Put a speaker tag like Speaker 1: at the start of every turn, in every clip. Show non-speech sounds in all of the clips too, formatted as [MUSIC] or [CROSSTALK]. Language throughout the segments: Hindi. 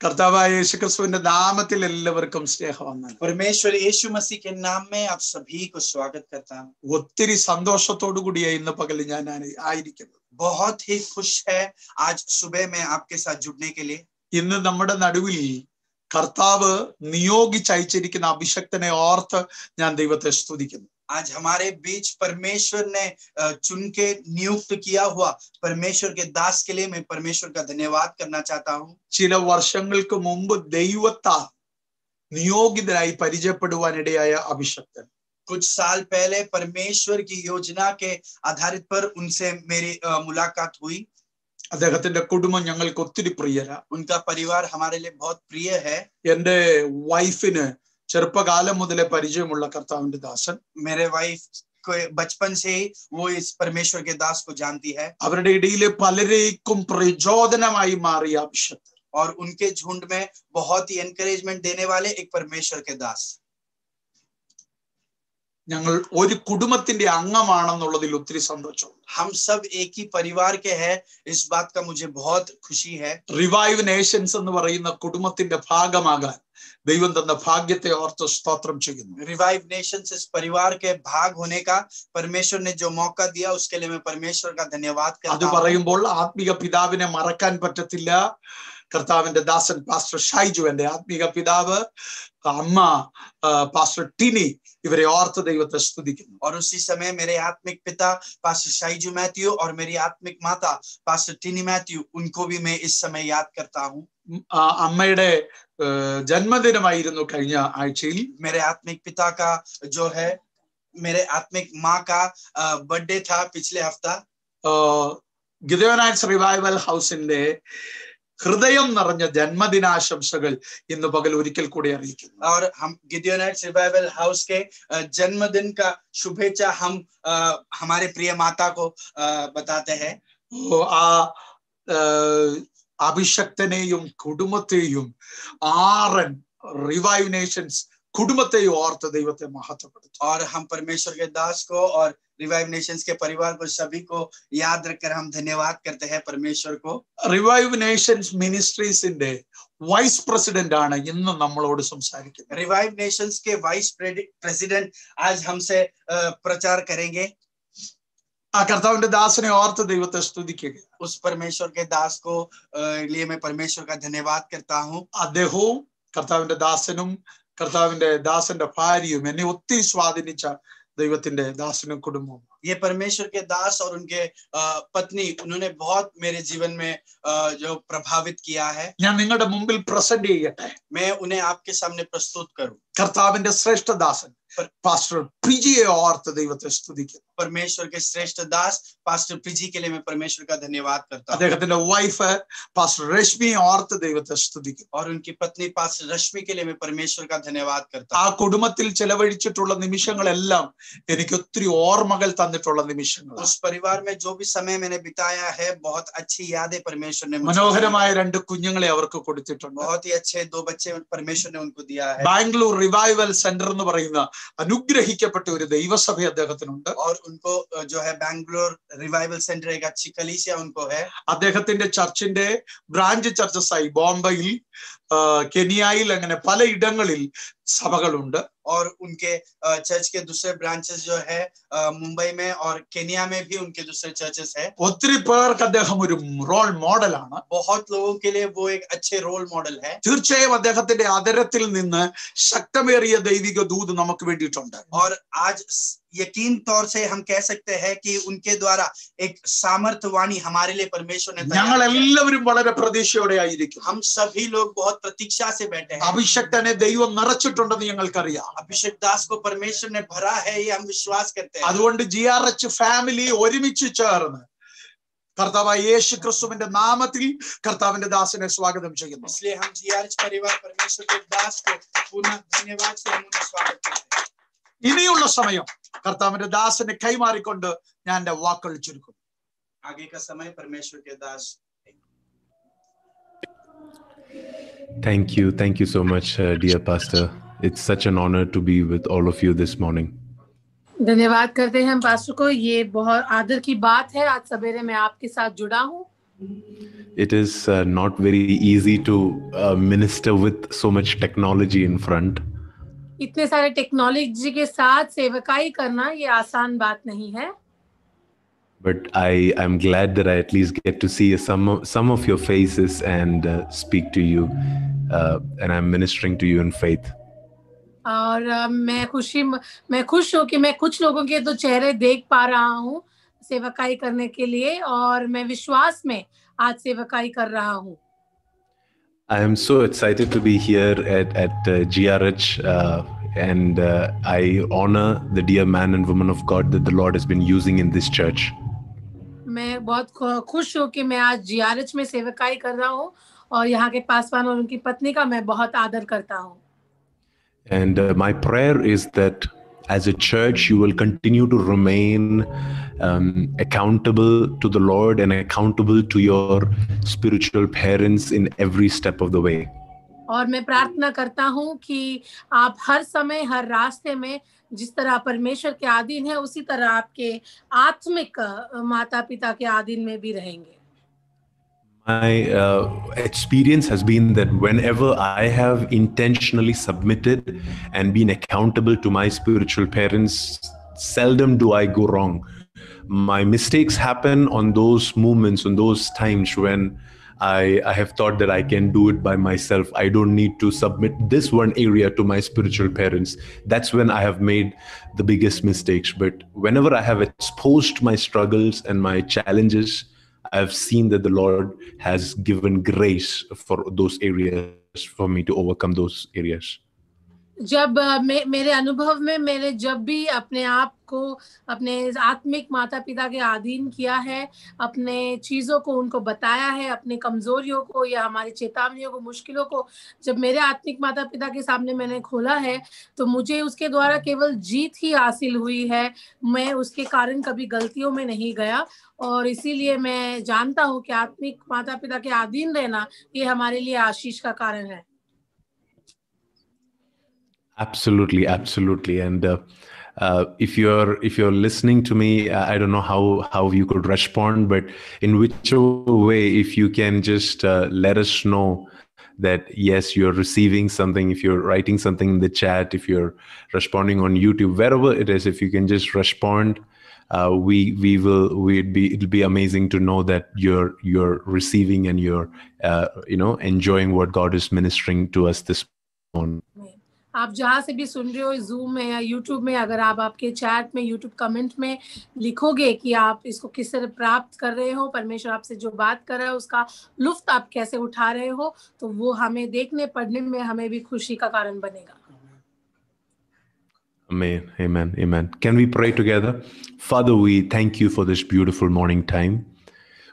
Speaker 1: കർത്താവായ യേശുക്രിസ്തുവിന്റെ നാമത്തിൽ എല്ലാവർക്കും സ്നേഹവന്ദനം
Speaker 2: परमेश्वर यीशु मसीह के नाम में आप सभी को स्वागत करता हूँ
Speaker 1: ഒത്തിരി സന്തോഷത്തോടു കൂടിയ ഇന്ന് പകൽ ഞാൻ ആയി- ആയിരിക്കുന്നത്
Speaker 2: बहुत ही खुश है आज सुबह में आपके साथ जुड़ने के लिए
Speaker 1: ഇന്ന് നമ്മുടെ നടുവിൽ കർത്താവ് നിയോഗിച്ചയച്ചിരിക്കുന്ന അഭിഷക്തനെ ഓർത്ത് ഞാൻ ദൈവത്തെ സ്തുതിക്കുന്നു
Speaker 2: आज हमारे बीच परमेश्वर ने अ, चुन के नियुक्त किया हुआ परमेश्वर के दास के लिए मैं परमेश्वर का धन्यवाद करना चाहता हूँ
Speaker 1: ചില വർഷങ്ങൾക്ക് മുമ്പ് ദൈവത്താൽ നിയോഗിതരായി പരിചയപ്പെടുവാനിടയായ അഭിഷക്തൻ
Speaker 2: कुछ साल पहले परमेश्वर की योजना के आधारित पर उनसे मेरी अ, मुलाकात हुई
Speaker 1: അദ്ദേഹത്തിന്റെ കുടുംബം ഞങ്ങൾക്ക് ഒത്തിരി പ്രിയരാ
Speaker 2: उनका परिवार हमारे लिए बहुत प्रिय है
Speaker 1: എന്റെ വൈഫിന് ചെറുപ്പകാലം മുതലേ പരിചയമുള്ള കർത്താവിന്റെ ദാസൻ
Speaker 2: मेरे वाइफ को बचपन से ही वो इस परमेश्वर के दास को जानती है
Speaker 1: അവരുടെ ഇടയിലെ പലരേക്കും പ്രചോദനമായി മാറിയ അഭിഷക്തൻ
Speaker 2: और उनके झुंड में बहुत ही एनकरेजमेंट देने वाले एक परमेश्वर के दास
Speaker 1: ഞങ്ങൾ ഒരു കുടുംബത്തിന്റെ അംഗമാണെന്നുള്ളതിൽ ഒത്തിരി സന്തോഷമുണ്ട്
Speaker 2: हम सब एक ही परिवार के हैं इस बात का मुझे बहुत खुशी है
Speaker 1: റിവൈവ് നേഷൻസ് എന്ന് പറയുന്ന കുടുംബത്തിന്റെ ഭാഗമാകാൻ ദൈവം തന്ന ഭാഗ്യത്തെ ഓർത്ത് സ്തോത്രം ചെയ്യുന്നു
Speaker 2: रिवाइव नेशंस इस परिवार के भाग होने का परमेश्वर ने जो मौका दिया उसके लिए मैं परमेश्वर का धन्यवाद
Speaker 1: അത്
Speaker 2: करता हूँ
Speaker 1: പറയുമ്പോൾ ആത്മീക പിതാവിനെ മറക്കാൻ പറ്റത്തില്ല കർത്താവിന്റെ ദാസൻ പാസ്റ്റർ ഷൈജു എന്റെ ആത്മീക പിതാവ് അമ്മ ആ, പാസ്റ്റർ ടിനി ഇവരെ ഓർത്ത് ദൈവത്തെ സ്തുതിക്കുന്നു
Speaker 2: और उसी समय मेरे आत्मिक पिता पास्टर शाईजू मैथ्यू और मेरी आत्मिक माता पास्टर टिनी मैथ्यू उनको भी मैं इस समय याद करता हूँ
Speaker 1: ഉം, ആ അമ്മയുടെ ഏ, ജന്മദിനമായിരുന്നു കഴിഞ്ഞ ആഴ്ചയിൽ
Speaker 2: मेरे आत्मिक पिता का जो है मेरे आत्मिक माँ का बर्थडे था पिछले हफ्ता
Speaker 1: ഗിതയോനാറ്റ്സ് റിവൈവൽ ഹൗസിന്റെ ഹൃദയം നിറഞ്ഞ ജന്മദിനാശംസകൾ ഇന്ന് പകൽ ഒരിക്കൽ കൂടി അറിയിക്കുന്നു
Speaker 2: और हम गिडियोनाइट रिवाइवल हाउस के अ, जन्मदिन का शुभेच्छा हम अ, हमारे प्रिय माता को अ, बताते हैं
Speaker 1: ഓ, ആ ഏ, അഭിഷക്തനെയും കുടുംബത്തെയും ആറൻ റിവൈവ് നേഷൻസ് കുടുംബത്തെയും ഓർത്ത് ദൈവത്തെ മഹത്വപ്പെടുത്തും
Speaker 2: और हम परमेश्वर के दास को और रिवाइव नेशंस के परिवार को सभी को याद रखकर हम धन्यवाद करते हैं परमेश्वर को
Speaker 1: റിവൈവ് നേഷൻസ് മിനിസ്ട്രീസിന്റെ വൈസ് പ്രസിഡന്റ് ആണ് ഇന്ന് നമ്മളോട് സംസാരിക്കുന്നത്
Speaker 2: रिवाइव नेशंस के वाइस प्रेसिडेंट आज हमसे अ, प्रचार करेंगे
Speaker 1: ആ കർത്താവിന്റെ ദാസനെ ഓർത്ത് ദൈവത്തെ സ്തുതിക്കുക
Speaker 2: उस परमेश्वर के दास को अ, लिए मैं परमेश्वर का धन्यवाद करता हूँ
Speaker 1: അദ്ദേഹവും കർത്താവിന്റെ ദാസനും കർത്താവിന്റെ ദാസന്റെ ഭാര്യയും എന്നെ ഒത്തിരി സ്വാധീനിച്ച ദൈവത്തിന്റെ ദാസനും കുടുംബവും
Speaker 2: ये परमेश्वर के दास और उनके अ, पत्नी उन्होंने बहुत मेरे जीवन में अ, जो प्रभावित किया है
Speaker 1: ഞാൻ നിങ്ങളുടെ മുമ്പിൽ പ്രസന്റ് ചെയ്യട്ടെ
Speaker 2: मैं उन्हें आपके सामने प्रस्तुत करूं
Speaker 1: കർത്താവിന്റെ ശ്രേഷ്ഠദാസൻ പാസ്റ്റർ പിജിയെ ഓർത്ത് ദൈവത്തെ സ്തുതിക്കുന്നു
Speaker 2: परमेश्वर के श्रेष्ठ दास पास्टर पिजी के लिए मैं परमेश्वर का धन्यवाद करता हूँ
Speaker 1: അദ്ദേഹത്തിന്റെ വൈഫ് പാസ്റ്റർ രശ്മിയെ ഓർത്ത് ദൈവത്തെ സ്തുതിക്കുന്നു
Speaker 2: और उनकी पत्नी पास्टर रश्मि के लिए मैं परमेश्वर का धन्यवाद करता
Speaker 1: ആ
Speaker 2: हूँ
Speaker 1: കുടുംബത്തിൽ ചെലവഴിച്ചിട്ടുള്ള നിമിഷങ്ങളെല്ലാം എനിക്ക് ഒത്തിരി ഓർമ്മകൾ തന്നിട്ടുള്ള നിമിഷങ്ങൾ
Speaker 2: उस परिवार में जो भी समय मैंने बिताया है बहुत अच्छी यादें परमेश्वर ने मुझे दी
Speaker 1: മനോഹരമായ
Speaker 2: हैं।
Speaker 1: രണ്ട് കുഞ്ഞുങ്ങളെ അവർക്ക് കൊടുത്തിട്ടുണ്ട്
Speaker 2: बहुत ही अच्छे दो बच्चे परमेश्वर ने उनको दिया है
Speaker 1: ബാംഗ്ലൂർ റിവൈവൽ സെന്റർ എന്ന് പറയുന്ന അനുഗ്രഹിക്കപ്പെട്ട ഒരു ദൈവസഭ അദ്ദേഹത്തിനുണ്ട്.
Speaker 2: ബാംഗ്ലൂർ റിവൈവൽ സെന്റർ
Speaker 1: അദ്ദേഹത്തിന്റെ ചർച്ചിന്റെ ബ്രാഞ്ച് ചർച്ചസായി ബോംബെയിൽ. കെനിയയിൽ അങ്ങനെ പല ഇടങ്ങളിൽ സഭകളുണ്ട്
Speaker 2: और उनके अ, चर्च के दूसरे ब्रांचेस जो है अ, मुंबई में और केनिया में भी उनके दूसरे चर्चेस है
Speaker 1: ഒത്തിരി പേർക്ക് അദ്ദേഹം ഒരു റോൾ മോഡലാണ്
Speaker 2: बहुत लोगों के लिए वो एक अच्छे रोल मॉडल है
Speaker 1: തീർച്ചയായും അദ്ദേഹത്തിന്റെ അതരത്തിൽ നിന്ന് ശക്തമേറിയ ദൈവിക ദൂത് നമുക്ക് വേണ്ടിയിട്ടുണ്ട്
Speaker 2: और आज स- यकीन तौर से हम कह सकते हैं कि उनके द्वारा एक सामर्थ्यवाणी हमारे लिए परमेश्वर ने तैयार
Speaker 1: ഞങ്ങൾ
Speaker 2: किया है।
Speaker 1: എല്ലാവരും വളരെ പ്രതീക്ഷയോടെ ആയിരിക്കും
Speaker 2: हम सभी लोग बहुत प्रतीक्षा से बैठे हैं
Speaker 1: അഭിഷക്തനെ ദൈവം നിറച്ചിട്ടുണ്ടെന്ന് ഞങ്ങൾക്കറിയാം
Speaker 2: अभिषेक दास को परमेश्वर ने भरा है ये हम विश्वास करते हैं
Speaker 1: അതുകൊണ്ട് ജി ആർ എച്ച് ഫാമിലി ഒരുമിച്ച് ചേർന്ന് കർത്താവായ യേശു ക്രിസ്തുവിന്റെ നാമത്തിൽ കർത്താവിന്റെ ദാസനെ സ്വാഗതം ചെയ്യുന്നു ഇനിയുള്ള സമയം കർത്താവിന്റെ ദാസനെ കൈമാറിക്കൊണ്ട് ഞാൻ എന്റെ വാക്കുകൾ ചുരുക്കും
Speaker 2: आगे का समय परमेश्वर के दास
Speaker 3: Thank you. Thank you so much, uh, dear Pastor. It's such an honor to be with all of you this morning.
Speaker 4: धन्यवाद करते हैं हम पास्टर को ये बहुत आदर की बात है आज सवेरे मैं आपके साथ जुड़ा हूँ
Speaker 3: it is uh, not very easy to uh, minister with so much technology in front.
Speaker 4: इतने सारे टेक्नोलॉजी के साथ सेवकाई करना ये आसान बात नहीं है
Speaker 3: But I am glad that I at least get to see some of, some of your faces and uh, speak to you, uh, and I'm ministering to you in faith.
Speaker 4: और अ, मैं खुशी मैं खुश हूँ कि मैं कुछ लोगों के तो चेहरे देख पा रहा हूँ सेवकाई करने के लिए और मैं विश्वास में आज सेवकाई कर रहा हूँ
Speaker 3: I am so excited to be here at, at uh, GRH, uh, and uh, I honor the dear man and woman of God that the Lord has been using in this church.
Speaker 4: मैं बहुत खु- खुश हूँ कि मैं आज जीआरएच में सेवकाई कर रहा हूँ और यहाँ के पासवान और उनकी पत्नी का मैं बहुत आदर करता हूँ
Speaker 3: And uh, my prayer is that as a church, you will continue to remain um, accountable to the Lord and accountable to your spiritual parents in every step of the way.
Speaker 4: और मैं प्रार्थना करता हूँ कि आप हर समय हर रास्ते में जिस तरह परमेश्वर के अधीन है उसी तरह आपके आत्मिक माता पिता के अधीन में भी रहेंगे
Speaker 3: my uh, experience has been that whenever I have intentionally submitted and been accountable to my spiritual parents, seldom do I go wrong. My mistakes happen on those moments, on those times when I, I have thought that I can do it by myself. I don't need to submit this one area to my spiritual parents. That's when I have made the biggest mistakes. But whenever I have exposed my struggles and my challenges, I've seen that the Lord has given grace for those areas for me to overcome those areas.
Speaker 4: जब मे, मेरे अनुभव में मैंने जब भी अपने आप को अपने आत्मिक माता पिता के अधीन किया है अपने चीज़ों को उनको बताया है अपने कमजोरियों को या हमारी चेतावनियों को मुश्किलों को जब मेरे आत्मिक माता पिता के सामने मैंने खोला है तो मुझे उसके द्वारा केवल जीत ही हासिल हुई है मैं उसके कारण कभी गलतियों में नहीं गया और इसीलिए मैं जानता हूँ कि आत्मिक माता पिता के अधीन रहना ये हमारे लिए आशीष का कारण है
Speaker 3: Absolutely, absolutely. And uh, uh, if you're if you're listening to me, uh, I don't know how how you could respond, but in whichever way, if you can just uh, let us know that yes, you're receiving something. If you're writing something in the chat, if you're responding on YouTube, wherever it is, if you can just respond. Uh, we we will we'd be it'll be amazing to know that you're you're receiving and you're uh, you know enjoying what God is ministering to us this morning.
Speaker 4: आप जहाँ से भी सुन रहे हो जूम में या यूट्यूब में अगर आप आपके चैट में यूट्यूब कमेंट में लिखोगे कि आप इसको किस तरह प्राप्त कर रहे हो परमेश्वर आपसे जो बात कर रहा है उसका लुफ्त आप कैसे उठा रहे हो तो वो हमें देखने पढ़ने में हमें भी खुशी का कारण बनेगा
Speaker 3: Amen. Amen. Amen. Can we pray together? Father, we thank you for this beautiful morning time.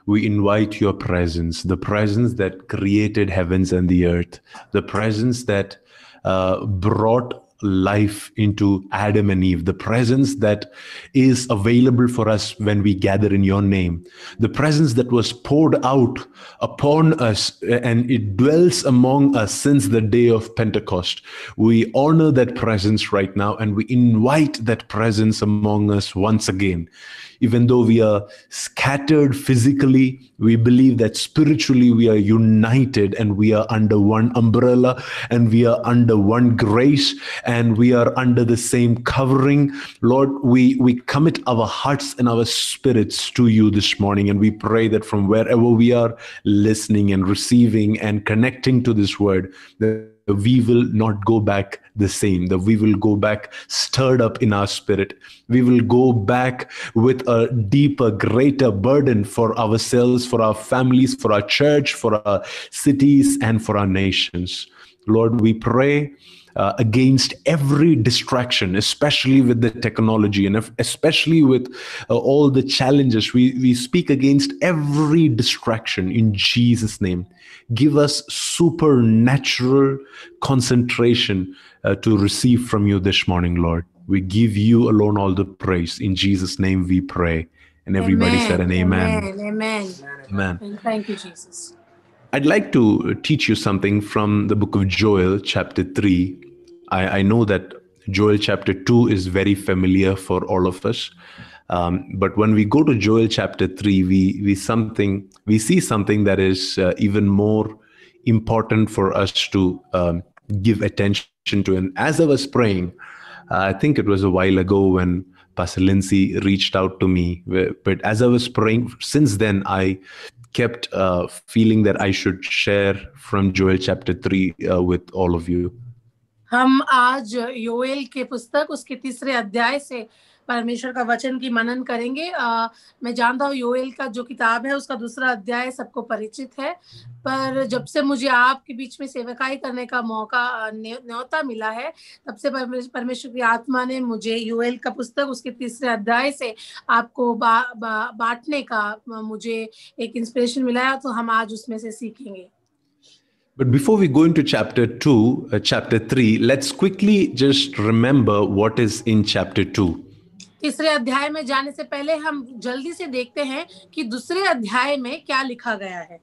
Speaker 3: We invite your presence, the presence that created heavens and the earth, the presence that uh, brought life into Adam and Eve, the presence that is available for us when we gather in your name, the presence that was poured out upon us and it dwells among us since the day of Pentecost. We honor that presence right now and we invite that presence among us once again. Even though we are scattered physically, we believe that spiritually we are united and we are under one umbrella and we are under one grace and we are under the same covering. Lord, we, we commit our hearts and our spirits to you this morning and we pray that from wherever we are listening and receiving and connecting to this word, that we will not go back the same, that we will go back stirred up in our spirit. We will go back with a deeper, greater burden for ourselves, for our families, for our church, for our cities, and for our nations. Lord, we pray uh, against every distraction, especially with the technology and if, especially with uh, all the challenges. We, we speak against every distraction in Jesus' name. Give us supernatural concentration uh, to receive from you this morning, Lord. We give you alone all the praise. In Jesus' name we pray. And everybody said an amen.
Speaker 4: Amen. Amen.
Speaker 3: Amen.
Speaker 4: Thank you, Jesus.
Speaker 3: I'd like to teach you something from the book of Joel, chapter 3. I, I know that Joel chapter 2 is very familiar for all of us. Um, but when we go to Joel chapter 3, we, we something we see something that is uh, even more important for us to um, give attention to. And as I was praying, uh, I think it was a while ago when Pastor Lindsay reached out to me. But as I was praying, since then I kept uh, feeling that I should share from Joel chapter 3 uh, with all of you.
Speaker 4: हम आज योएल के पुस्तक उसके तीसरे अध्याय से परमेश्वर का वचन की मनन करेंगे। आ, मैं जानता हूँ योएल का जो किताब है उसका दूसरा अध्याय सबको परिचित है। पर जब से मुझे आपके बीच में सेवकाई करने का मौका न्योता मिला है तब से परमेश्वर की आत्मा ने मुझे योएल का पुस्तक उसके तीसरे अध्याय से आपको बा, बा, बांटने का मुझे एक इंस्पिरेशन मिला है तो हम आज उसमें से सीखेंगे।
Speaker 3: But before we go into chapter 2, uh, chapter 3, let's quickly just remember what is in chapter 2.
Speaker 4: तीसरे अध्याय में जाने से पहले हम जल्दी से देखते हैं कि दूसरे अध्याय में क्या लिखा गया है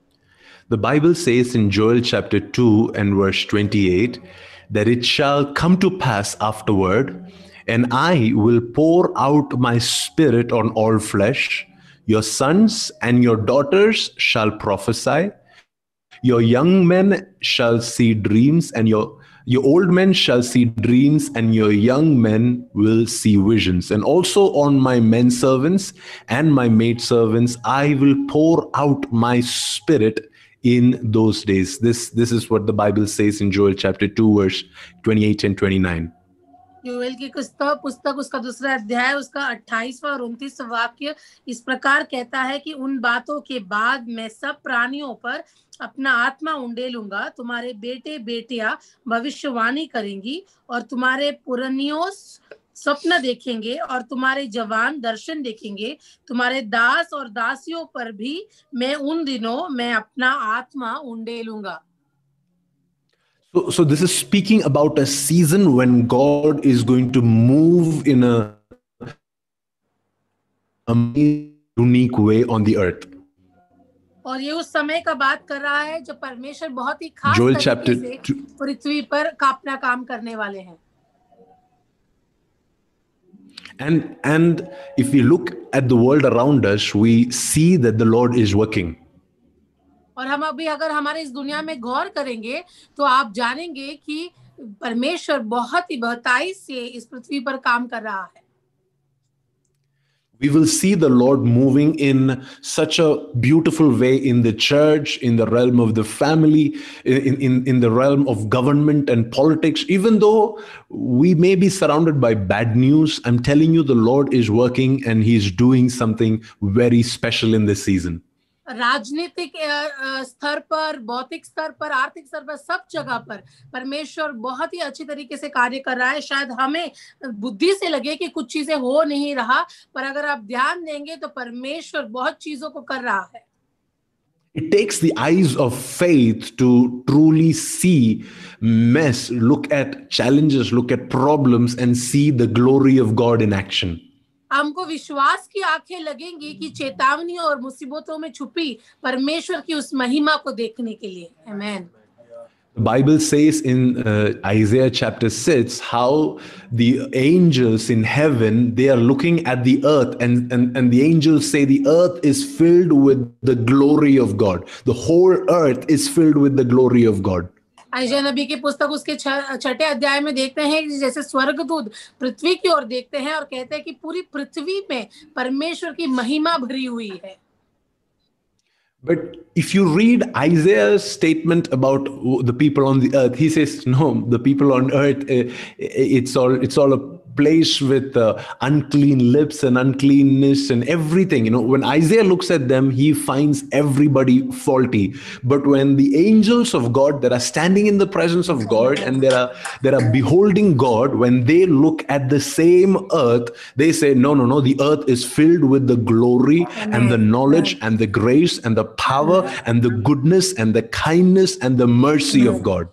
Speaker 3: The Bible says in Joel chapter 2 and verse 28 that it shall come to pass afterward, and I will pour out my spirit on all flesh. Your sons and your daughters shall prophesy your young men shall see dreams and your your old men shall see dreams and your young men will see visions and also on my men servants and my maid servants i will pour out my spirit in those days this this is what the bible says in joel chapter 2 verse 28 and 29
Speaker 4: Joel की पुस्तक पुस्तक उसका दूसरा अध्याय उसका 28वां और 29वां वाक्य इस प्रकार कहता है कि उन बातों के बाद मैं सब प्राणियों पर अपना आत्मा उंडेलूँगा तुम्हारे बेटे बेटियाँ भविष्यवाणी करेंगी और तुम्हारे पुरनियों स्वप्न देखेंगे और तुम्हारे जवान दर्शन देखेंगे तुम्हारे दास और दासियों पर भी मैं उन दिनों मैं अपना आत्मा उंडेलूँगा
Speaker 3: So, so this is speaking about a season when God is going to move in a unique way on the earth.
Speaker 4: और ये उस समय का बात कर रहा है जब परमेश्वर बहुत ही खास
Speaker 3: Joel
Speaker 4: तरीके
Speaker 3: chapter
Speaker 4: से पृथ्वी पर अपना काम करने वाले हैं
Speaker 3: And and if we look at the world around us, we see that the Lord is working.
Speaker 4: और हम अभी अगर हमारे इस दुनिया में गौर करेंगे तो आप जानेंगे कि परमेश्वर बहुत ही बहुताई से इस पृथ्वी पर काम कर रहा है
Speaker 3: We will see the Lord moving in such a beautiful way in the church, in the realm of the family, in, in, in the realm of government and politics. Even though we may be surrounded by bad news, I'm telling you, the Lord is working and He's doing something very special in this season.
Speaker 4: राजनीतिक स्तर पर भौतिक स्तर पर आर्थिक स्तर पर सब जगह पर परमेश्वर बहुत ही अच्छी तरीके से कार्य कर रहा है शायद हमें बुद्धि से लगे कि कुछ चीज़ें हो नहीं रहा पर अगर आप ध्यान देंगे तो परमेश्वर बहुत चीज़ों को कर रहा है
Speaker 3: It takes the eyes of faith to truly see mess, look at challenges, look at problems, and see the glory of God in action.
Speaker 4: हमको विश्वास की आंखें लगेंगी कि चेतावनी और मुसीबतों में छुपी परमेश्वर की उस महिमा को देखने के लिए आमेन
Speaker 3: The Bible says in uh, Isaiah chapter 6 how the angels in heaven they are looking at the earth and, and, and the angels say the earth is filled with the glory of God. The whole earth is filled with the glory of God.
Speaker 4: Ayesha नबी की पुस्तक उसके छठे अध्याय में देखते हैं जैसे स्वर्गदूत पृथ्वी की ओर देखते हैं और कहते हैं कि पूरी पृथ्वी में परमेश्वर की महिमा भरी हुई है
Speaker 3: But if you read Isaiah's statement about the people on the earth, he says, "No, the people on earth, it's all it's all a place with uh, unclean lips and uncleanness and everything. You know, when Isaiah looks at them, he finds everybody faulty. But when the angels of God that are standing in the presence of God and they are they are beholding God, when they look at the same earth, they say, No, no, no, the earth is filled with the glory and the knowledge and the grace and the power and the goodness and the kindness and the mercy of God.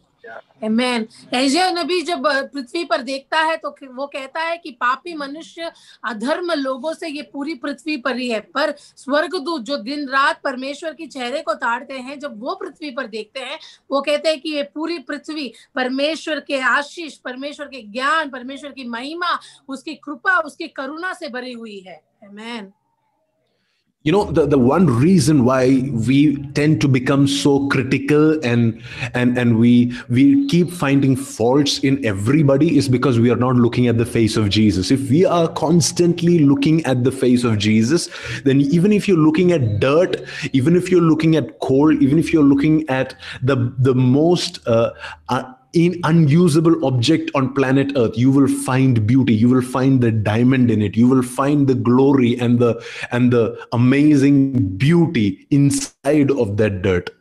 Speaker 4: Amen. एशिया नबी जब पृथ्वी पर देखता है तो वो कहता है कि पापी मनुष्य अधर्म लोगों से ये पूरी पृथ्वी पर ही है पर स्वर्गदूत जो दिन रात परमेश्वर की चेहरे को ताड़ते हैं, जब वो पृथ्वी पर देखते हैं, वो कहते हैं कि ये पूरी पृथ्वी परमेश्वर के आशीष, परमेश्वर के ज्ञान, परमेश्वर की महिमा, उसकी कृपा, उसकी करुणा से भरी हुई है Amen.
Speaker 3: You know the, the one reason why we tend to become so critical and and and we we keep finding faults in everybody is because we are not looking at the face of jesus. If we are constantly looking at the face of jesus then even if you're looking at dirt even if you're looking at coal even if you're looking at the the most uh, uh, in unusable object on planet earth you will find beauty you will find the diamond in it you will find the glory and the and the amazing beauty inside of that dirt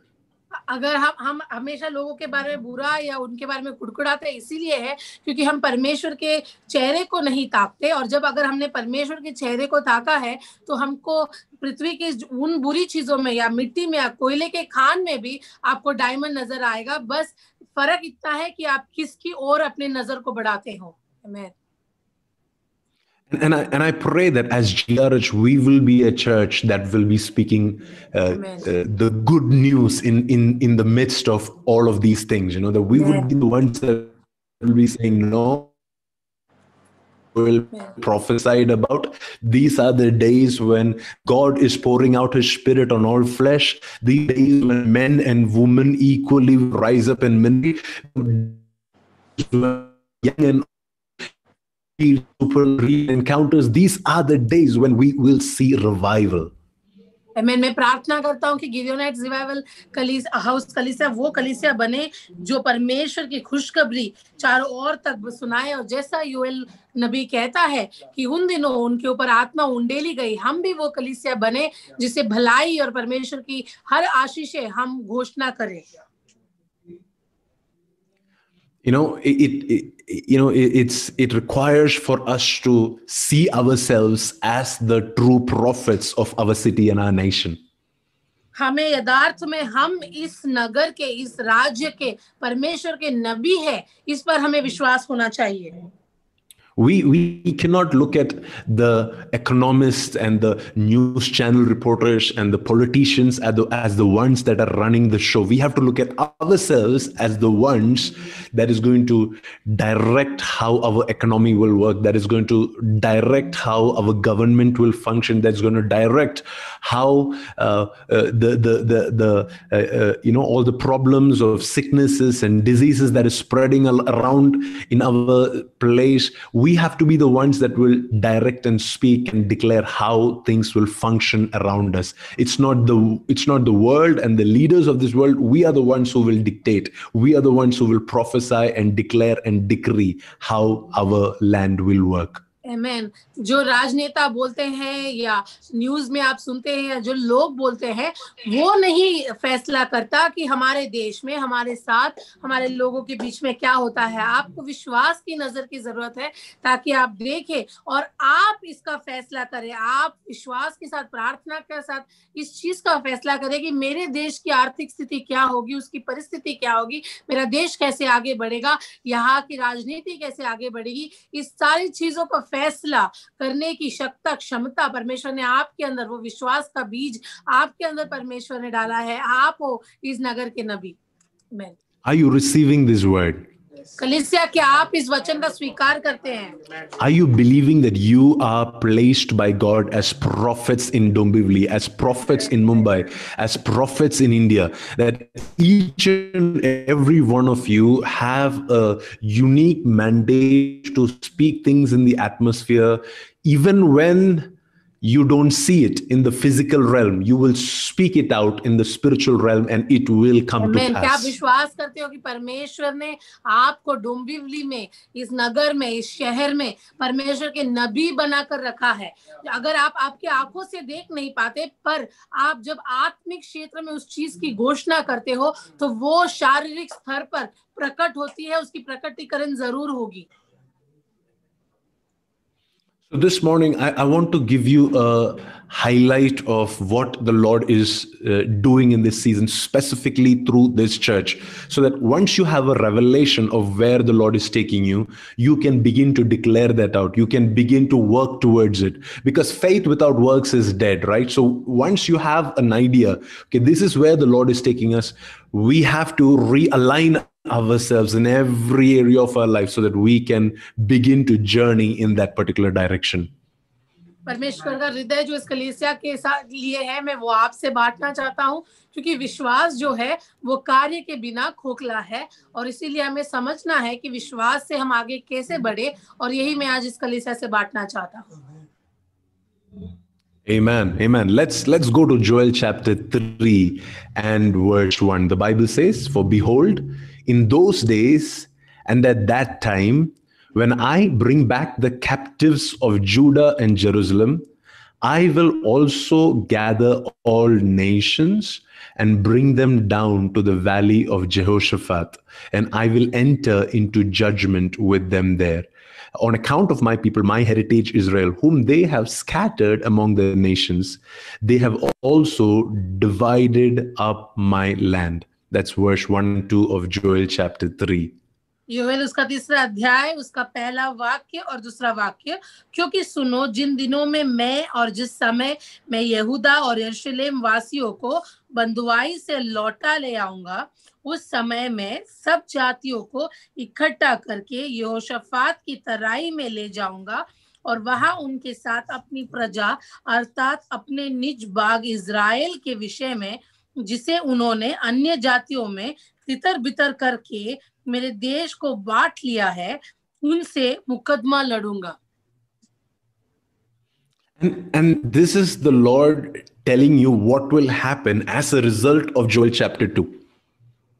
Speaker 4: अगर हम हम हमेशा लोगों के बारे में बुरा या उनके बारे में कुड़कुड़ाते इसीलिए है क्योंकि हम परमेश्वर के चेहरे को नहीं ताकते और जब अगर हमने परमेश्वर के चेहरे को ताका है तो हमको पृथ्वी की उन बुरी चीज़ों में या मिट्टी में या कोयले के खान में भी आपको डायमंड नज़र आएगा बस फर्क इतना है कि आप किसकी ओर अपने नजर को बढ़ाते हो Amen.
Speaker 3: And, and I and I pray that as GRH, we will be a church that will be speaking uh, uh,
Speaker 4: Amen.
Speaker 3: the good news in in in the midst of all of these things. You know that we
Speaker 4: Yeah.
Speaker 3: would be the ones that will be saying no. Will
Speaker 4: Yeah.
Speaker 3: prophesied about. These are the days when God is pouring out His Spirit on all flesh. These days when men and women equally rise up in ministry. Young and super real encounters these are the days when we will see revival
Speaker 4: मैं मैं प्रार्थना करता हूँ कि गिरियोनाइट रिवाइवल कलीस, हाउस कलीसिया, वो कलीसिया बने जो परमेश्वर की खुशखबरी चारों ओर तक सुनाए और जैसा यूएल नबी कहता है कि उन दिनों उनके ऊपर आत्मा उंडेली गई, हम भी वो कलीसिया बने जिसे भलाई और परमेश्वर की हर आशीषे हम घोषणा करें।
Speaker 3: You know it, it, it you know it, it's it requires for us to see ourselves as the true prophets of our city and our nation
Speaker 4: हमें यदार्थ में हम इस नगर के इस राज्य के परमेश्वर के नबी है इस पर हमें विश्वास होना चाहिए
Speaker 3: we we cannot look at the economists and the news channel reporters and the politicians as the, as the ones that are running the show. We have to look at ourselves as the ones that is going to direct how our economy will work that is going to direct how our government will function that's going to direct how uh, uh, the the the, the uh, uh, you know all the problems of sicknesses and diseases that is spreading around in our place. We have to be the ones that will direct and speak and declare how things will function around us. It's not the it's not the world and the leaders of this world. We are the ones who will dictate. We are the ones who will prophesy and declare and decree how our land will work
Speaker 4: Amen. जो राजनेता बोलते हैं या न्यूज़ में आप सुनते हैं या जो लोग बोलते हैं, वो नहीं फैसला करता कि हमारे देश में, हमारे साथ, हमारे लोगों के बीच में क्या होता है आपको विश्वास की नज़र की ज़रूरत है ताकि आप देखें और आप इसका फैसला करें आप विश्वास के साथ, प्रार्थना के साथ इस चीज़ का फैसला करें कि मेरे देश की आर्थिक स्थिति क्या होगी, उसकी परिस्थिति क्या होगी, मेरा देश कैसे आगे बढ़ेगा, यहाँ की राजनीति कैसे आगे बढ़ेगी, इस सारी चीज़ों का फैसला करने की शक्ता, क्षमता परमेश्वर ने आपके अंदर, वो विश्वास का बीज आपके अंदर परमेश्वर ने डाला है। आप हो इस नगर के नबी। मैं
Speaker 3: are you receiving this word?
Speaker 4: कलिसिया क्या आप इस वचन का स्वीकार करते हैं
Speaker 3: Are you believing that you are placed by God as prophets in Dombivli, as prophets in Mumbai, as prophets in India? That each and every one of you have a unique mandate to speak things in the atmosphere, even when you don't see it in the physical realm. You will speak it out in the spiritual realm and it will come to
Speaker 4: Amen. क्या आप
Speaker 3: pass.
Speaker 4: विश्वास करते हो कि परमेश्वर ने आपको डोंबिवली में इस नगर में इस शहर में परमेश्वर के नबी बनाकर रखा है अगर आप आपके आँखों से देख नहीं पाते पर आप जब आत्मिक क्षेत्र में उस चीज़ की घोषणा करते हो तो वो शारीरिक स्तर पर प्रकट होती है उसकी प्रकटीकरण ज़रूर होगी
Speaker 3: this morning, I, I want to give you a highlight of what the Lord is uh, doing in this season, specifically through this church, so that once you have a revelation of where the Lord is taking you, you can begin to declare that out. You can begin to work towards it. Because faith without works is dead, right? So once you have an idea, okay, this is where the Lord is taking us, we have to realign ourselves in every area of our life so that we can begin to journey in that particular direction.
Speaker 4: परमेश्वर का हृदय जो इस कलीसिया के साथ लिए है मैं वो आपसे बांटना चाहता हूँ क्योंकि विश्वास जो है वो कार्य के बिना खोखला है और इसीलिए हमें समझना है कि विश्वास से हम आगे कैसे बढ़े और यही मैं आज इस कलीसिया से बांटना चाहता हूँ
Speaker 3: Amen. Amen. Let's let's go to Joel chapter 3 and verse 1. The Bible says, For behold, in those days and at that time, when I bring back the captives of Judah and Jerusalem, I will also gather all nations and bring them down to the valley of Jehoshaphat, and I will enter into judgment with them there on account of my people, my heritage Israel, whom they have scattered among the nations, they have also divided up my land. That's verse 1 and 2 of Joel chapter 3.
Speaker 4: योवेल उसका तीसरा अध्याय, उसका पहला वाक्य और दूसरा वाक्य, क्योंकि सुनो, जिन दिनों में मैं और जिस समय मैं यहूदा और यरूशलेम वासियों को बंधुआई से लौटा ले आऊँगा, उस समय में सब जातियों को इकट्ठा करके यहोशफात की तराई में ले जाऊँगा और वहाँ उनके साथ अपनी प्रजा, अर्थात अपने निज बाग इज़राइल के विषय में जिसे उन्होंने अन्य जातियों में तितर बितर करके मेरे देश को बांट लिया है उनसे मुकदमा लड़ूँगा।
Speaker 3: And, and this is the Lord telling you what will happen as a result of Joel chapter 2.